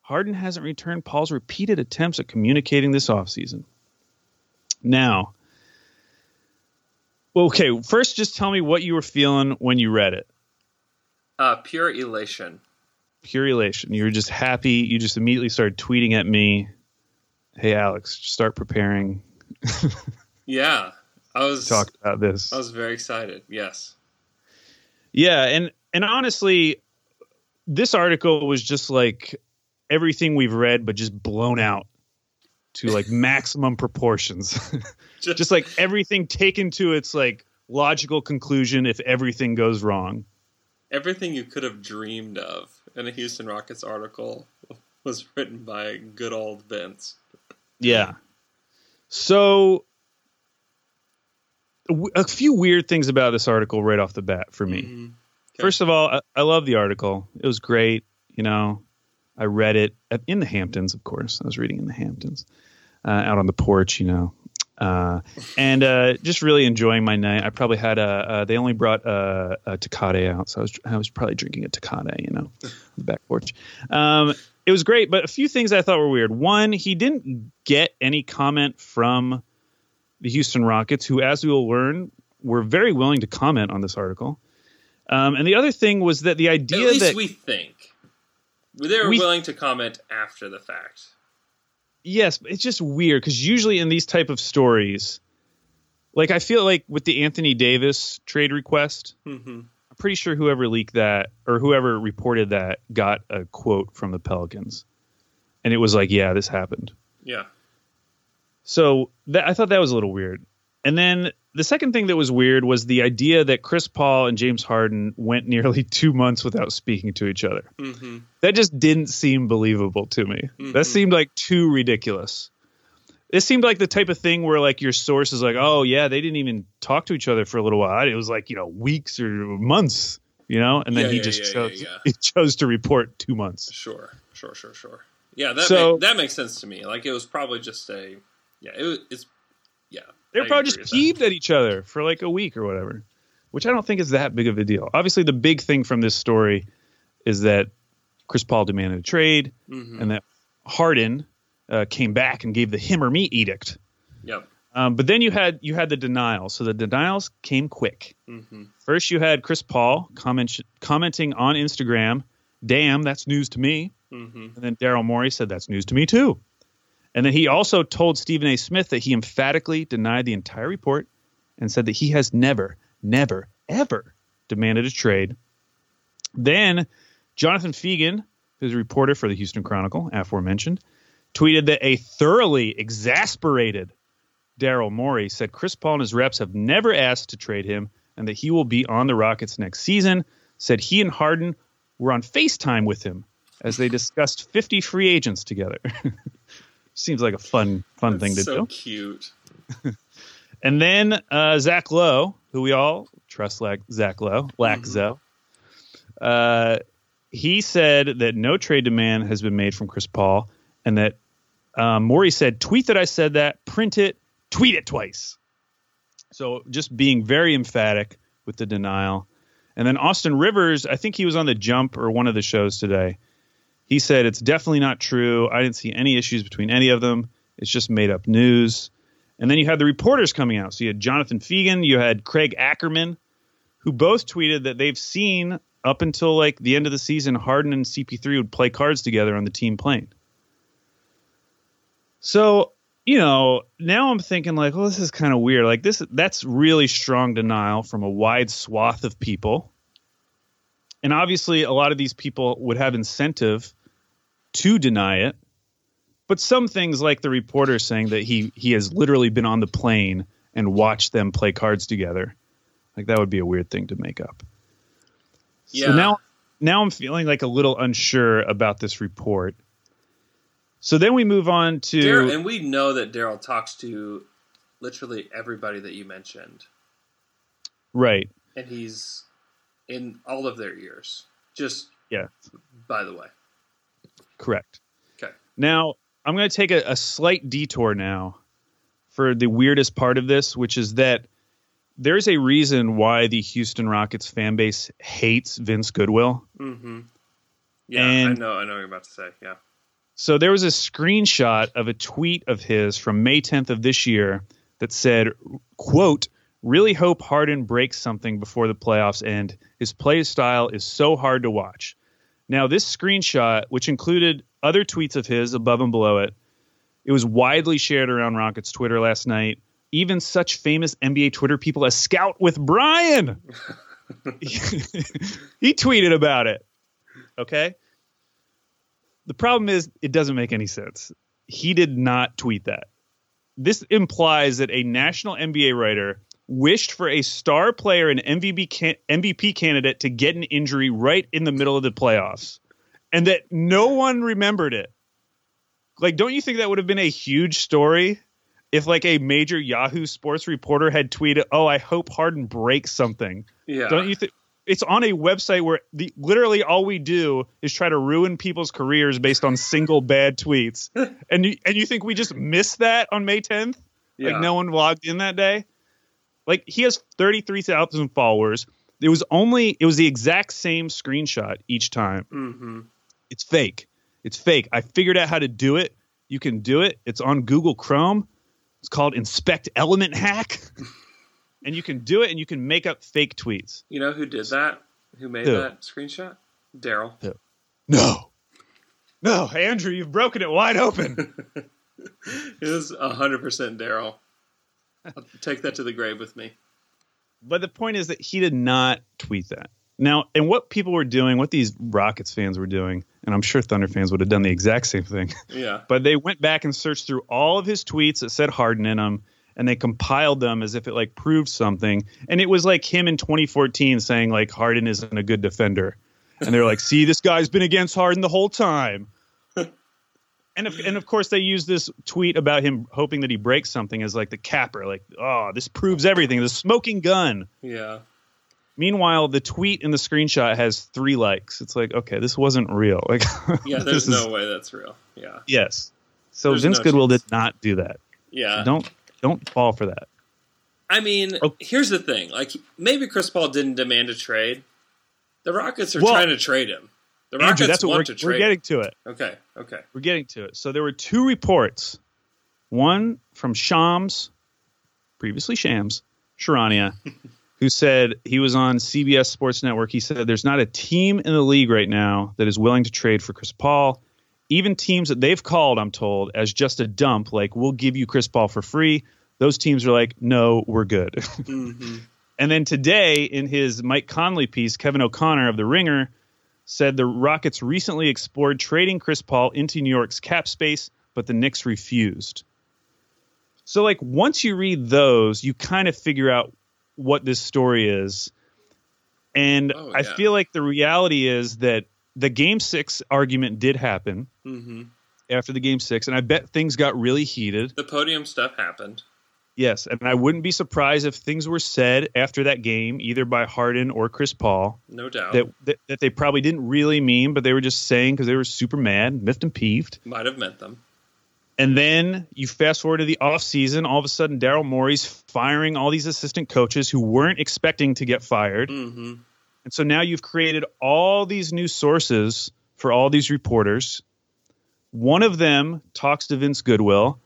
Harden hasn't returned Paul's repeated attempts at communicating this offseason. Now, okay, first just tell me what you were feeling when you read it. Uh, pure elation. Pure elation. You were just happy. You just immediately started tweeting at me, "Hey, Alex, start preparing." yeah, I was talking about this. I was very excited. Yes. Yeah, and and honestly, this article was just like everything we've read, but just blown out to like maximum proportions. just, just like everything taken to its like logical conclusion if everything goes wrong. Everything you could have dreamed of in a Houston Rockets article was written by good old Vince. Yeah. So a few weird things about this article right off the bat for me. Mm-hmm. Okay. First of all, I, I love the article. It was great. You know, I read it in the Hamptons, of course. I was reading in the Hamptons uh, out on the porch, you know. Uh, and uh, just really enjoying my night. I probably had a. Uh, they only brought a, a Tecate out, so I was I was probably drinking a Tecate, you know, on the back porch. Um, it was great, but a few things I thought were weird. One, he didn't get any comment from the Houston Rockets, who, as we will learn, were very willing to comment on this article. Um, and the other thing was that the idea At least that we think they were we, willing to comment after the fact yes, it's just weird because usually in these type of stories, like I feel like with the Anthony Davis trade request, mm-hmm. I'm pretty sure whoever leaked that or whoever reported that got a quote from the Pelicans, and it was like, yeah, this happened. Yeah. So that I thought that was a little weird, and then the second thing that was weird was the idea that Chris Paul and James Harden went nearly two months without speaking to each other. Mm-hmm. That just didn't seem believable to me. Mm-hmm. That seemed like too ridiculous. It seemed like the type of thing where like your source is like, oh yeah, they didn't even talk to each other for a little while. It was like you know weeks or months, you know, and then yeah, he yeah, just yeah, chose he chose to report two months. Sure, sure, sure, sure. Yeah, that so, make, that makes sense to me. Like it was probably just a yeah, it, it's yeah. They were probably just peeved at each other for like a week or whatever, which I don't think is that big of a deal. Obviously, the big thing from this story is that Chris Paul demanded a trade mm-hmm. and that Harden uh, came back and gave the him or me edict. Yep. Um, but then you had you had the denials. So the denials came quick. Mm-hmm. First, you had Chris Paul comment, commenting on Instagram, "Damn, that's news to me." Mm-hmm. And then Daryl Morey said, "That's news to me too." And then he also told Stephen A. Smith that he emphatically denied the entire report and said that he has never, never, ever demanded a trade. Then Jonathan Feigen, who's a reporter for the Houston Chronicle, aforementioned, tweeted that a thoroughly exasperated Daryl Morey said Chris Paul and his reps have never asked to trade him and that he will be on the Rockets next season. Said he and Harden were on FaceTime with him as they discussed 50 free agents together. seems like a fun fun That's thing to so do. Cute. and then uh, Zach Lowe, who we all trust, like Zach Lowe, Laxo, mm-hmm. uh, he said that no trade demand has been made from Chris Paul, and that um, Morey said, "Tweet that I said that, print it, tweet it twice." So just being very emphatic with the denial. And then Austin Rivers, I think he was on the jump or one of the shows today. He said it's definitely not true. I didn't see any issues between any of them. It's just made up news. And then you had the reporters coming out. So you had Jonathan Feigen, you had Craig Ackerman, who both tweeted that they've seen up until like the end of the season, Harden and CP3 would play cards together on the team plane. So, you know, now I'm thinking like, well, this is kind of weird. Like this, that's really strong denial from a wide swath of people. And obviously, a lot of these people would have incentive to deny it. But some things, like the reporter saying that he he has literally been on the plane and watched them play cards together, like that would be a weird thing to make up. Yeah. So now, now I'm feeling like a little unsure about this report. So then we move on to, Daryl, and we know that Daryl talks to literally everybody that you mentioned, right? And he's in all of their ears. Just yeah. By the way, correct. Okay. Now I'm going to take a, a slight detour now for the weirdest part of this, which is that there's a reason why the Houston Rockets fan base hates Vince Goodwill. Mm-hmm. Yeah, and I know. I know what you're about to say. Yeah. So there was a screenshot of a tweet of his from May 10th of this year that said, "quote Really hope Harden breaks something before the playoffs end. His play style is so hard to watch." Now, this screenshot, which included other tweets of his above and below it. It was widely shared around Rockets Twitter last night. Even such famous NBA Twitter people as Scout with Brian. he tweeted about it. Okay. The problem is, it doesn't make any sense. He did not tweet that. This implies that a national NBA writer wished for a star player and MVP, can- MVP candidate to get an injury right in the middle of the playoffs and that no one remembered it. Like, don't you think that would have been a huge story if, like, a major Yahoo Sports reporter had tweeted, "Oh, I hope Harden breaks something." Yeah. Don't you think? It's on a website where the literally all we do is try to ruin people's careers based on single bad tweets, and you, and you think we just missed that on May 10th? Yeah. Like no one logged in that day. Like he has thirty three thousand followers. It was only it was the exact same screenshot each time. Mm-hmm. It's fake. It's fake. I figured out how to do it. You can do it. It's on Google Chrome. It's called Inspect Element Hack. and you can do it and you can make up fake tweets. You know who did that? Who made who? that screenshot? Daryl. No. No, Andrew, you've broken it wide open. it was 100% Daryl. Take that to the grave with me. But the point is that he did not tweet that. Now, and what people were doing, what these Rockets fans were doing, and I'm sure Thunder fans would have done the exact same thing. Yeah. but they went back and searched through all of his tweets that said Harden in them, and they compiled them as if it like proved something. And it was like him in 2014 saying like Harden isn't a good defender, and they're like, "See, this guy's been against Harden the whole time." And of, and of course they use this tweet about him hoping that he breaks something as like the capper, like, "Oh, this proves everything." The smoking gun. Yeah. Meanwhile, the tweet in the screenshot has three likes. It's like, okay, this wasn't real. Like, yeah, there's no is, way that's real. Yeah. Yes. So there's Vince no Goodwill chance. did not do that. Yeah. So don't don't fall for that. I mean, oh. here's the thing. Like, maybe Chris Paul didn't demand a trade. The Rockets are well, trying to trade him. The Rockets Andrew, that's what we're. We're getting to it. Okay. Okay. We're getting to it. So there were two reports. One from Shams, previously Shams, Charania. who said he was on CBS Sports Network. He said there's not a team in the league right now that is willing to trade for Chris Paul. Even teams that they've called, I'm told, as just a dump, like we'll give you Chris Paul for free. Those teams are like, no, we're good. Mm-hmm. and then today, in his Mike Conley piece, Kevin O'Connor of The Ringer said the Rockets recently explored trading Chris Paul into New York's cap space, but the Knicks refused. So, like, once you read those, you kind of figure out what this story is. And oh, yeah. I feel like the reality is that the game six argument did happen mm-hmm. after the game six, and I bet things got really heated. The podium stuff happened. Yes, and I wouldn't be surprised if things were said after that game, either by Harden or Chris Paul. No doubt that that, that they probably didn't really mean, but they were just saying because they were super mad, miffed and peeved. Might have meant them. And then you fast forward to the offseason, all of a sudden Daryl Morey's firing all these assistant coaches who weren't expecting to get fired. Mm-hmm. And so now you've created all these new sources for all these reporters. One of them talks to Vince Goodwill.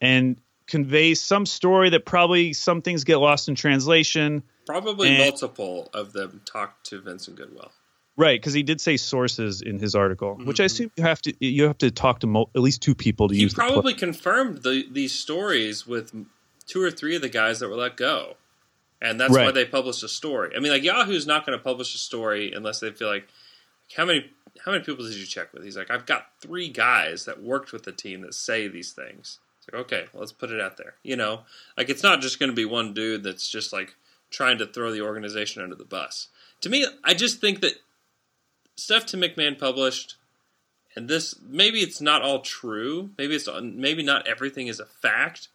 and convey some story that probably some things get lost in translation. Probably and, multiple of them talked to Vincent Goodwill. Right, because he did say sources in his article, mm-hmm. which I assume you have to you have to talk to mo- at least two people to he use. He probably the confirmed the, these stories with two or three of the guys that were let go, and that's right. why they published a story. I mean, like Yahoo's not going to publish a story unless they feel like how many how many people did you check with? He's like, I've got three guys that worked with the team that say these things. Like, okay, let's put it out there. You know, like it's not just going to be one dude that's just like trying to throw the organization under the bus. To me, I just think that stuff Tim McMahon published, and this maybe it's not all true. Maybe it's maybe not everything is a fact,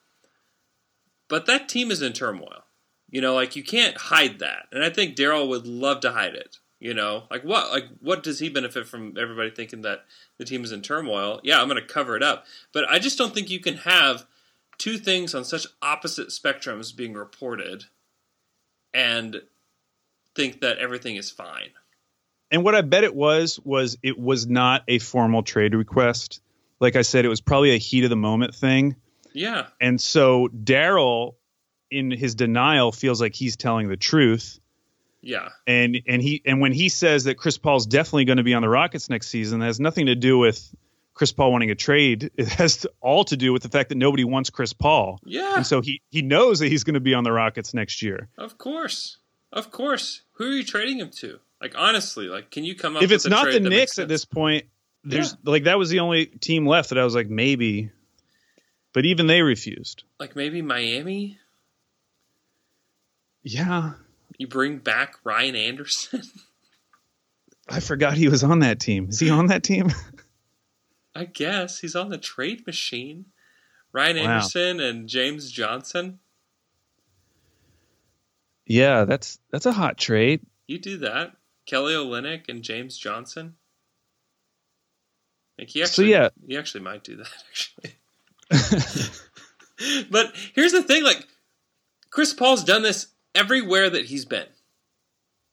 but that team is in turmoil. You know, like you can't hide that, and I think Daryl would love to hide it. You know, like what like what does he benefit from everybody thinking that the team is in turmoil? Yeah, I'm going to cover it up, but I just don't think you can have two things on such opposite spectrums being reported and think that everything is fine and what I bet it was was it was not a formal trade request. Like I said, it was probably a heat of the moment thing. Yeah. And so Daryl, in his denial, feels like he's telling the truth. Yeah. And and he and when he says that Chris Paul's definitely going to be on the Rockets next season, that has nothing to do with Chris Paul wanting a trade. It has to, all to do with the fact that nobody wants Chris Paul. Yeah. And so he he knows that he's going to be on the Rockets next year. Of course. Of course. Who are you trading him to? Like honestly, like can you come up? If it's not the Knicks at this point, there's yeah. like that was the only team left that I was like maybe, but even they refused. Like maybe Miami. Yeah. You bring back Ryan Anderson. I forgot he was on that team. Is he on that team? I guess he's on the trade machine. Ryan wow. Anderson and James Johnson. Yeah, that's that's a hot trade. You do that. Kelly Olynyk and James Johnson. Like he actually, so yeah, he actually might do that actually. but here's the thing: like Chris Paul's done this everywhere that he's been,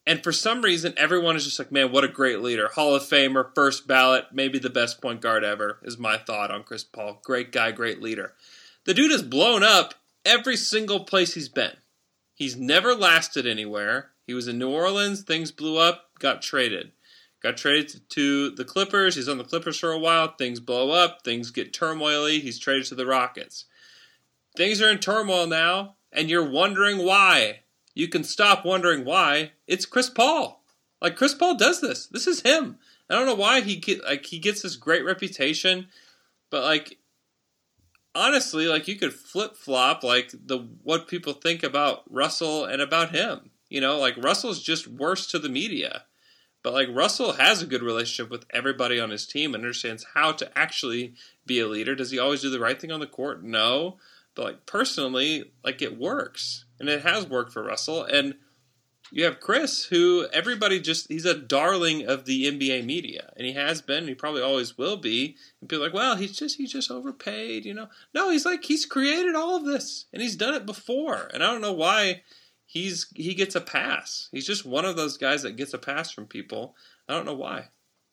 and for some reason, everyone is just like, "Man, what a great leader! Hall of Famer, first ballot, maybe the best point guard ever." Is my thought on Chris Paul. Great guy, great leader. The dude has blown up every single place he's been. He's never lasted anywhere. He was in New Orleans, things blew up, got traded. Got traded to the Clippers. He's on the Clippers for a while. Things blow up. Things get turmoily. He's traded to the Rockets. Things are in turmoil now, and you're wondering why. You can stop wondering why. It's Chris Paul. Like Chris Paul does this. This is him. I don't know why he get, like he gets this great reputation, but like honestly, like you could flip flop like the what people think about Russell and about him. You know, like Russell's just worse to the media. But like Russell has a good relationship with everybody on his team and understands how to actually be a leader. Does he always do the right thing on the court? No. But like personally, like it works. And it has worked for Russell. And you have Chris, who everybody just he's a darling of the NBA media. And he has been, and he probably always will be. And people are like, well, he's just he's just overpaid, you know. No, he's like he's created all of this and he's done it before. And I don't know why he's he gets a pass. He's just one of those guys that gets a pass from people. I don't know why.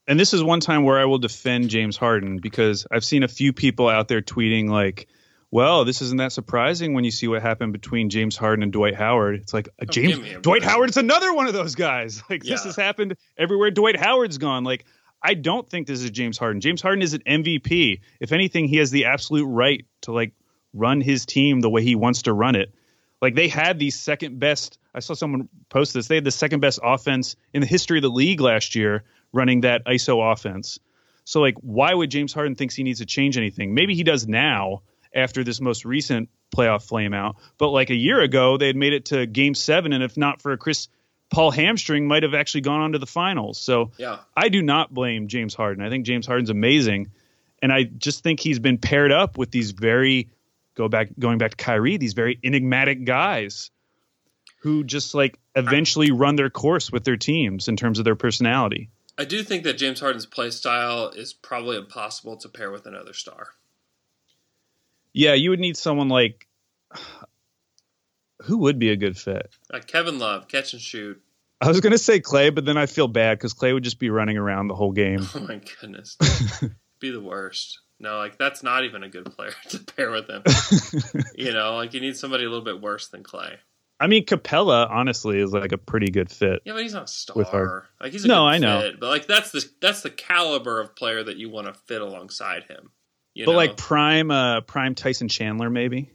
And this is one time where I will defend James Harden because I've seen a few people out there tweeting like, "Well, this isn't that surprising when you see what happened between James Harden and Dwight Howard." It's like uh, oh, James Dwight Howard is another one of those guys. Like yeah. this has happened everywhere Dwight Howard's gone. Like I don't think this is James Harden. James Harden is an MVP. If anything, he has the absolute right to like run his team the way he wants to run it. Like they had the second best. I saw someone post this. They had the second best offense in the history of the league last year, running that ISO offense. So like, why would James Harden thinks he needs to change anything? Maybe he does now after this most recent playoff flameout. But like a year ago, they had made it to Game Seven, and if not for a Chris Paul hamstring, might have actually gone on to the finals. So yeah. I do not blame James Harden. I think James Harden's amazing, and I just think he's been paired up with these very go back going back to Kyrie, these very enigmatic guys who just like eventually run their course with their teams in terms of their personality. I do think that James Harden's play style is probably impossible to pair with another star. Yeah, you would need someone like who would be a good fit? Like Kevin Love, catch and shoot. I was gonna say Clay, but then I feel bad because Clay would just be running around the whole game. Oh my goodness, be the worst. No, like that's not even a good player to pair with him. you know, like you need somebody a little bit worse than Clay. I mean, Capela honestly is like a pretty good fit. Yeah, but he's not a star. With our- Like he's a No, good I know. fit, but like that's the that's the caliber of player that you want to fit alongside him. But know? like prime, uh, prime Tyson Chandler maybe.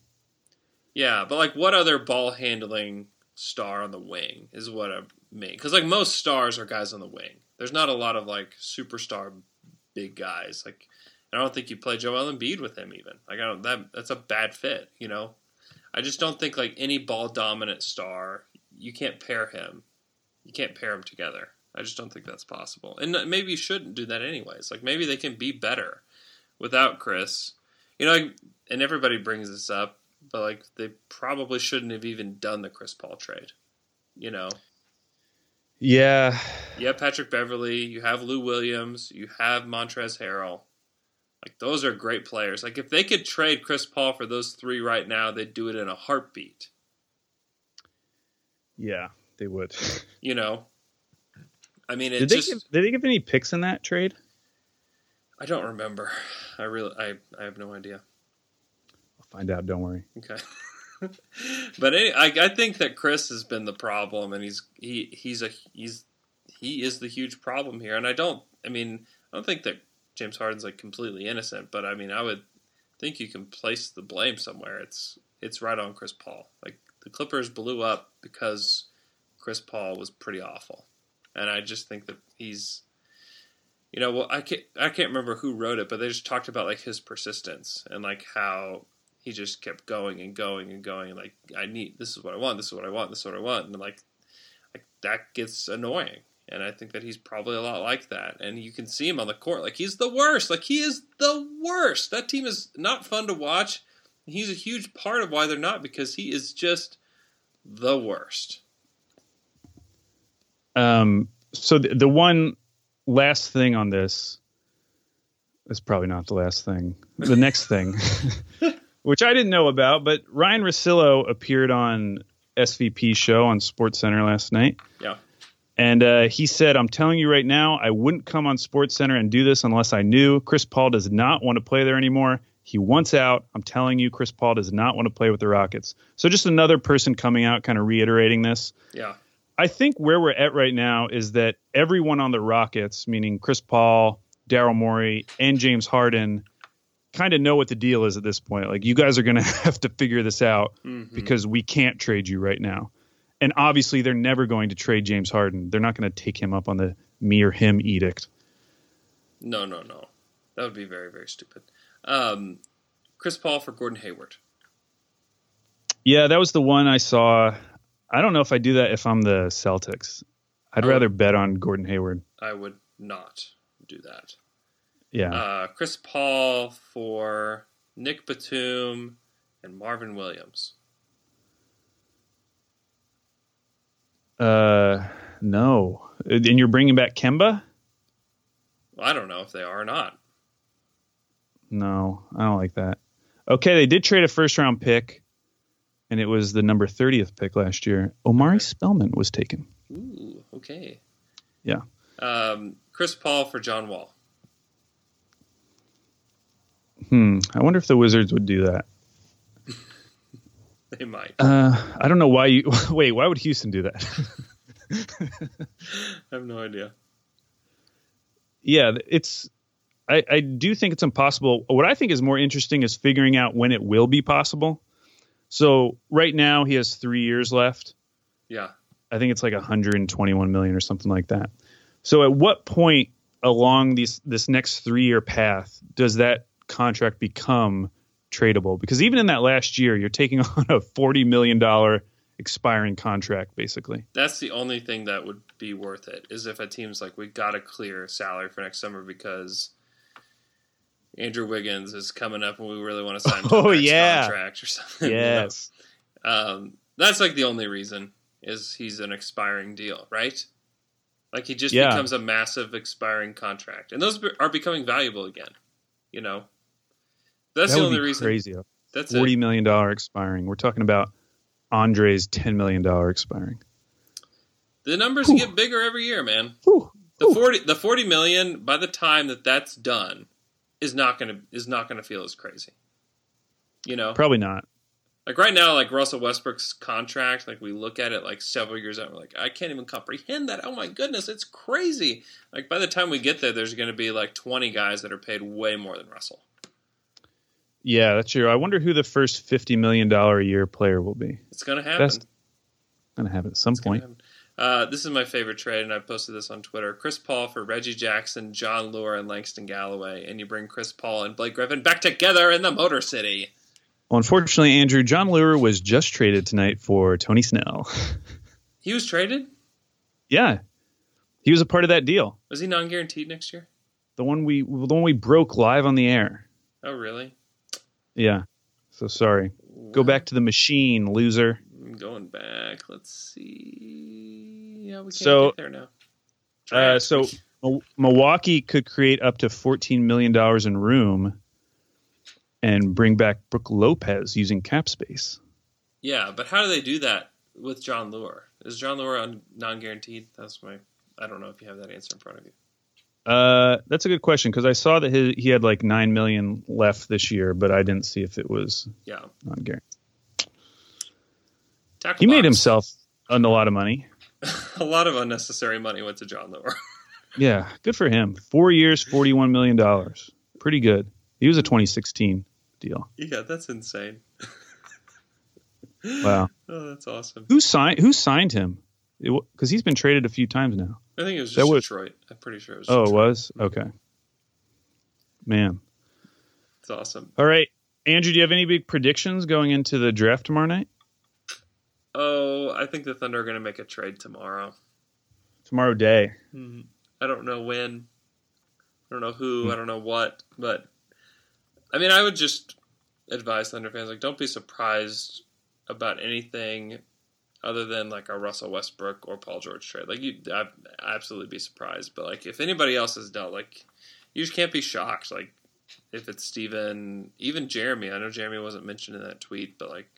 yeah, but like what other ball handling star on the wing is what I mean? Because like most stars are guys on the wing. There's not a lot of like superstar big guys. Like I don't think you play Joel Embiid with him even. Like I don't that that's a bad fit. You know, I just don't think like any ball dominant star you can't pair him. You can't pair them together. I just don't think that's possible. And maybe you shouldn't do that anyways. Like maybe they can be better without Chris. You know, and everybody brings this up, but like they probably shouldn't have even done the Chris Paul trade. You know, Yeah, you have Patrick Beverley, you have Lou Williams, you have Montrezl Harrell. Like those are great players. Like if they could trade Chris Paul for those three right now, they'd do it in a heartbeat. yeah, they would. You know, I mean, it Did they just give, did they give any picks in that trade? I don't remember. I really I I have no idea. I'll find out. Don't worry. Okay. but any, I, I think that Chris has been the problem, and he's he he's a he's he is the huge problem here. And I don't, I mean, I don't think that James Harden's like completely innocent, but I mean, I would think you can place the blame somewhere. It's it's right on Chris Paul. Like the Clippers blew up because Chris Paul was pretty awful, and I just think that he's. You know, well, I can't. I can't remember who wrote it, but they just talked about like his persistence and like how he just kept going and going and going. Like I need this is what I want. This is what I want. This is what I want. And like, like that gets annoying. And I think that he's probably a lot like that. And you can see him on the court. Like he's the worst. Like he is the worst. That team is not fun to watch. He's a huge part of why they're not because he is just the worst. Um, so the, the one last thing on this is probably not the last thing. The next thing, which I didn't know about, but Ryen Russillo appeared on SVP show on Sports Center last night. Yeah. And uh, he said, I'm telling you right now, I wouldn't come on Sports Center and do this unless I knew Chris Paul does not want to play there anymore. He wants out. I'm telling you, Chris Paul does not want to play with the Rockets. So just another person coming out, kind of reiterating this. Yeah. I think where we're at right now is that everyone on the Rockets, meaning Chris Paul, Daryl Morey, and James Harden, kind of know what the deal is at this point. Like, you guys are going to have to figure this out Mhm. because we can't trade you right now. And obviously, they're never going to trade James Harden. They're not going to take him up on the me or him edict. No, no, no. That would be very, very stupid. Um, Chris Paul for Gordon Hayward. Yeah, that was the one I saw. I don't know if I do that if I'm the Celtics. I'd Oh. rather bet on Gordon Hayward. I would not do that. Yeah. Uh, Chris Paul for Nic Batum and Marvin Williams. Uh, no. And you're bringing back Kemba? Well, I don't know if they are or not. No, I don't like that. Okay, they did trade a first round pick, and it was the number 30th pick last year. Omari Spellman was taken. Ooh, okay. Yeah. Um, Chris Paul for John Wall. Hmm. I wonder if the Wizards would do that. They might. Uh, I don't know why you. Wait, why would Houston do that? I have no idea. yeah, it's. I, I do think it's impossible. What I think is more interesting is figuring out when it will be possible. So right now he has three years left. Yeah. I think it's like 121 million or something like that. So at what point along these this next three year path does that contract become tradable? Because even in that last year, you're taking on a 40 million dollar expiring contract, basically. That's the only thing that would be worth it is if a team's like, we got to clear salary for next summer because Andrew Wiggins is coming up and we really want to sign him to a Oh, yeah. contract or something. you know? Um, that's like the only reason is he's an expiring deal, right? Like he just Yeah. becomes a massive expiring contract, and those are becoming valuable again. You know, that's that the only reason. crazy. That's Forty million dollar expiring. We're talking about Andre's ten million dollar expiring. The numbers Whew. get bigger every year, man. Whew. The forty, the forty million. By the time that that's done, is not gonna is not gonna feel as crazy. You know, Probably not. like right now, like Russell Westbrook's contract, like we look at it like several years out, we're like, I can't even comprehend that. Oh my goodness, it's crazy. Like by the time we get there, there's going to be like 20 guys that are paid way more than Russell. Yeah, that's true. I wonder who the first fifty million dollar a year player will be. It's going to happen. That's gonna happen at some It's point. Uh, this is my favorite trade, and I posted this on Twitter. Chris Paul for Reggie Jackson, Jon Leuer, and Langston Galloway, and you bring Chris Paul and Blake Griffin back together in the Motor City. Well, unfortunately, Andrew Jon Leuer was just traded tonight for Tony Snell. He was traded. yeah, he was a part of that deal. Was he non-guaranteed next year? The one we the one we broke live on the air. Oh, really? Yeah. So sorry. Go back to the machine, loser. I'm going back. Let's see. Yeah, we can't So, get there now. Uh, so Milwaukee could create up to fourteen million dollars in room and bring back Brook Lopez using cap space. yeah, but how do they do that with Jon Leuer? Is Jon Leuer on non-guaranteed? That's my. I don't know if you have that answer in front of you. Uh, that's a good question because I saw that his, he had like nine million left this year, but I didn't see if it was Yeah, non guaranteed. He made box. himself a lot of money. a lot of unnecessary money went to Jon Leuer. Yeah, good for him. Four years, forty-one million dollars. Pretty good. He was a 2016 deal. yeah, that's insane. Wow. Oh, that's awesome. Who signed? Who signed him? Because he's been traded a few times now. I think it was That just was- Detroit. I'm pretty sure it was. Oh, it was okay. Man. It's awesome. All right, Andrew. Do you have any big predictions going into the draft tomorrow night? Oh, I think the Thunder are going to make a trade tomorrow. Tomorrow day. I don't know when. I don't know who. Hmm. I don't know what. But I mean, I would just advise Thunder fans like don't be surprised about anything other than like a Russell Westbrook or Paul George trade. Like you, I'd absolutely be surprised. But like if anybody else has dealt, like you just can't be shocked. Like if it's Steven, even Jeremy. I know Jeremy wasn't mentioned in that tweet, but like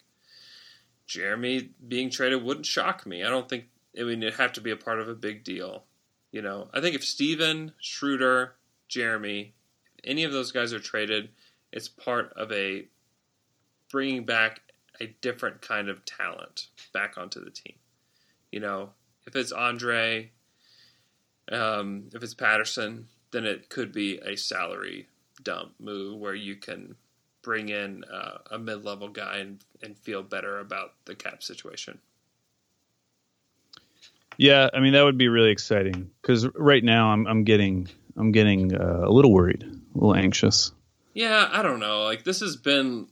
Jeremy being traded wouldn't shock me. I don't think. I mean, it'd have to be a part of a big deal. You know, I think if Steven, Schroeder, Jeremy, any of those guys are traded, it's part of a bringing back a different kind of talent back onto the team. You know, if it's Andre, um, if it's Patterson, then it could be a salary dump move where you can bring in uh, a mid-level guy and, and feel better about the cap situation. Yeah, I mean that would be really exciting because right now I'm I'm getting I'm getting uh, a little worried, a little anxious. Yeah, I don't know. Like this has been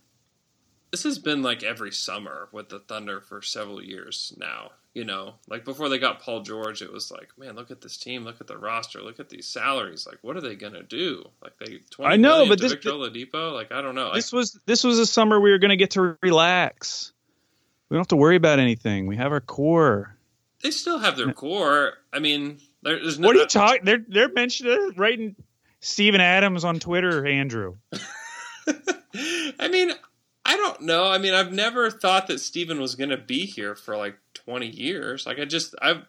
this has been like every summer with the Thunder for several years now. You know, like before they got Paul George, it was like, man, look at this team, look at the roster, look at these salaries. Like, what are they gonna do? Like they twenty I know, but this- Victor Oladipo. Like I don't know. Like, This was this was a summer we were going to get to relax. We don't have to worry about anything. We have our core. they still have their core. I mean, there, there's no. What are you talking? They're they're mentioning writing Steven Adams on Twitter, Andrew. I mean, I don't know. I mean, I've never thought that Steven was going to be here for like 20 years. Like, I just, I've,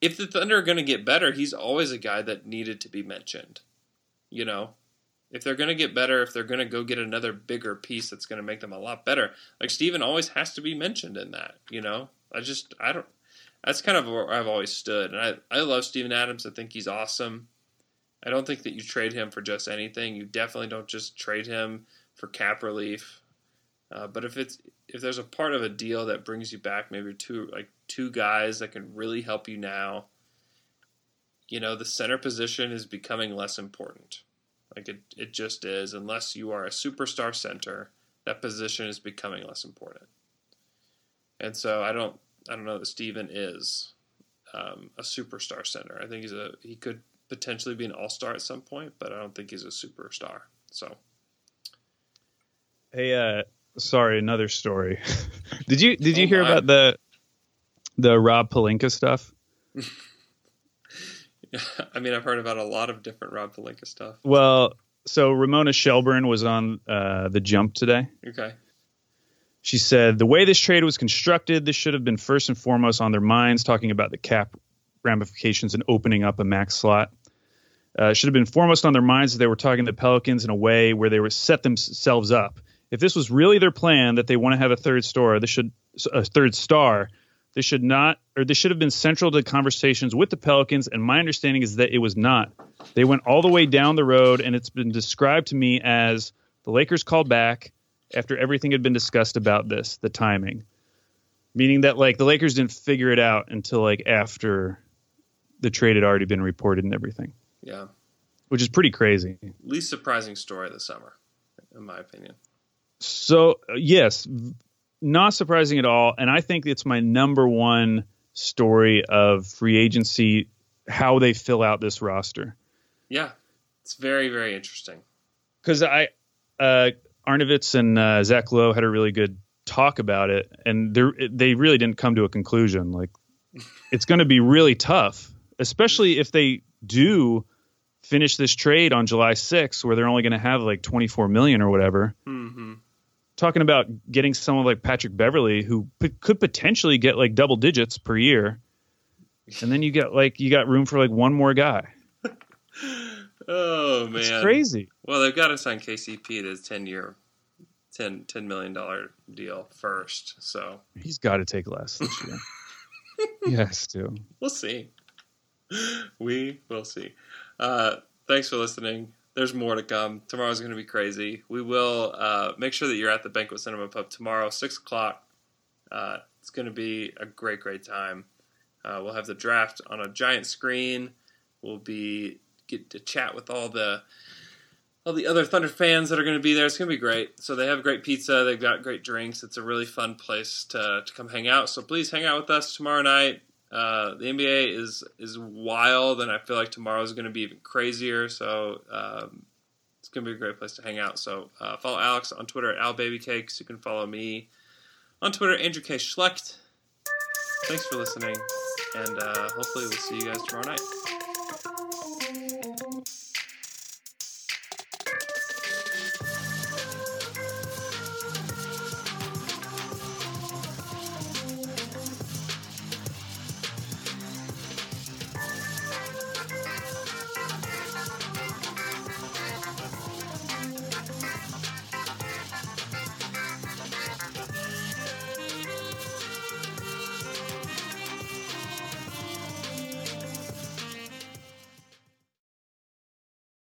if the Thunder are going to get better, he's always a guy that needed to be mentioned. You know, if they're going to get better, if they're going to go get another bigger piece that's going to make them a lot better, like Steven always has to be mentioned in that. You know, I just, I don't. That's kind of where I've always stood, and I, I love Steven Adams. I think he's awesome. I don't think that you trade him for just anything. You definitely don't just trade him for cap relief. Uh, but if it's if there's a part of a deal that brings you back, maybe two like two guys that can really help you now. You know, the center position is becoming less important. Like it, it just is. Unless you are a superstar center, that position is becoming less important. And so I don't I don't know that Steven is um, a superstar center. I think he's a he could potentially be an all star at some point, but I don't think he's a superstar. So Hey, uh, sorry, another story. did you did you Oh, hear my. about the the Rob Pelinka stuff? I mean, I've heard about a lot of different Rob Pelinka stuff. Well, so Ramona Shelburne was on uh, the Jump today. Okay. She said the way this trade was constructed, this should have been first and foremost on their minds, talking about the cap ramifications and opening up a max slot. Uh, should have been foremost on their minds as they were talking to the Pelicans in a way where they were set themselves up. If this was really their plan that they want to have a third star, this should a third star. This should not, or this should have been central to conversations with the Pelicans. And my understanding is that it was not. They went all the way down the road, and it's been described to me as the Lakers called back after everything had been discussed about this, the timing, meaning that like the Lakers didn't figure it out until like after the trade had already been reported and everything. Yeah, which is pretty crazy. Least surprising story of the summer, in my opinion. So yes, not surprising at all, and I think it's my number one story of free agency, how they fill out this roster. Yeah, it's very very interesting. Because I, uh, Arnovitz and uh, Zach Lowe had a really good talk about it, and they really didn't come to a conclusion. Like, it's going to be really tough, especially if they do finish this trade on July 6th, where they're only going to have like 24 million or whatever. Mm-hmm. Talking about getting someone like Patrick Beverley, who p- could potentially get like double digits per year, and then you get like you got room for like one more guy. oh man, it's crazy. Well, they've got to sign KCP to his 10 year, 10, $10 million deal first. So he's got to take less this year. he has to. We'll see. We will see. Uh, thanks for listening. There's more to come. Tomorrow's going to be crazy. We will uh, make sure that you're at the Banquet Cinema Pub tomorrow, 6 o'clock. Uh, it's going to be a great, great time. Uh, we'll have the draft on a giant screen. We'll be get to chat with all the all the other Thunder fans that are going to be there. It's going to be great. So they have great pizza. They've got great drinks. It's a really fun place to, to come hang out. So please hang out with us tomorrow night. Uh, the NBA is is wild, and I feel like tomorrow is going to be even crazier. So um, it's going to be a great place to hang out. So uh, follow Alex on Twitter at AlBabyCakes. You can follow me on Twitter, Andrew K. Schlecht. Thanks for listening, and uh, hopefully we'll see you guys tomorrow night.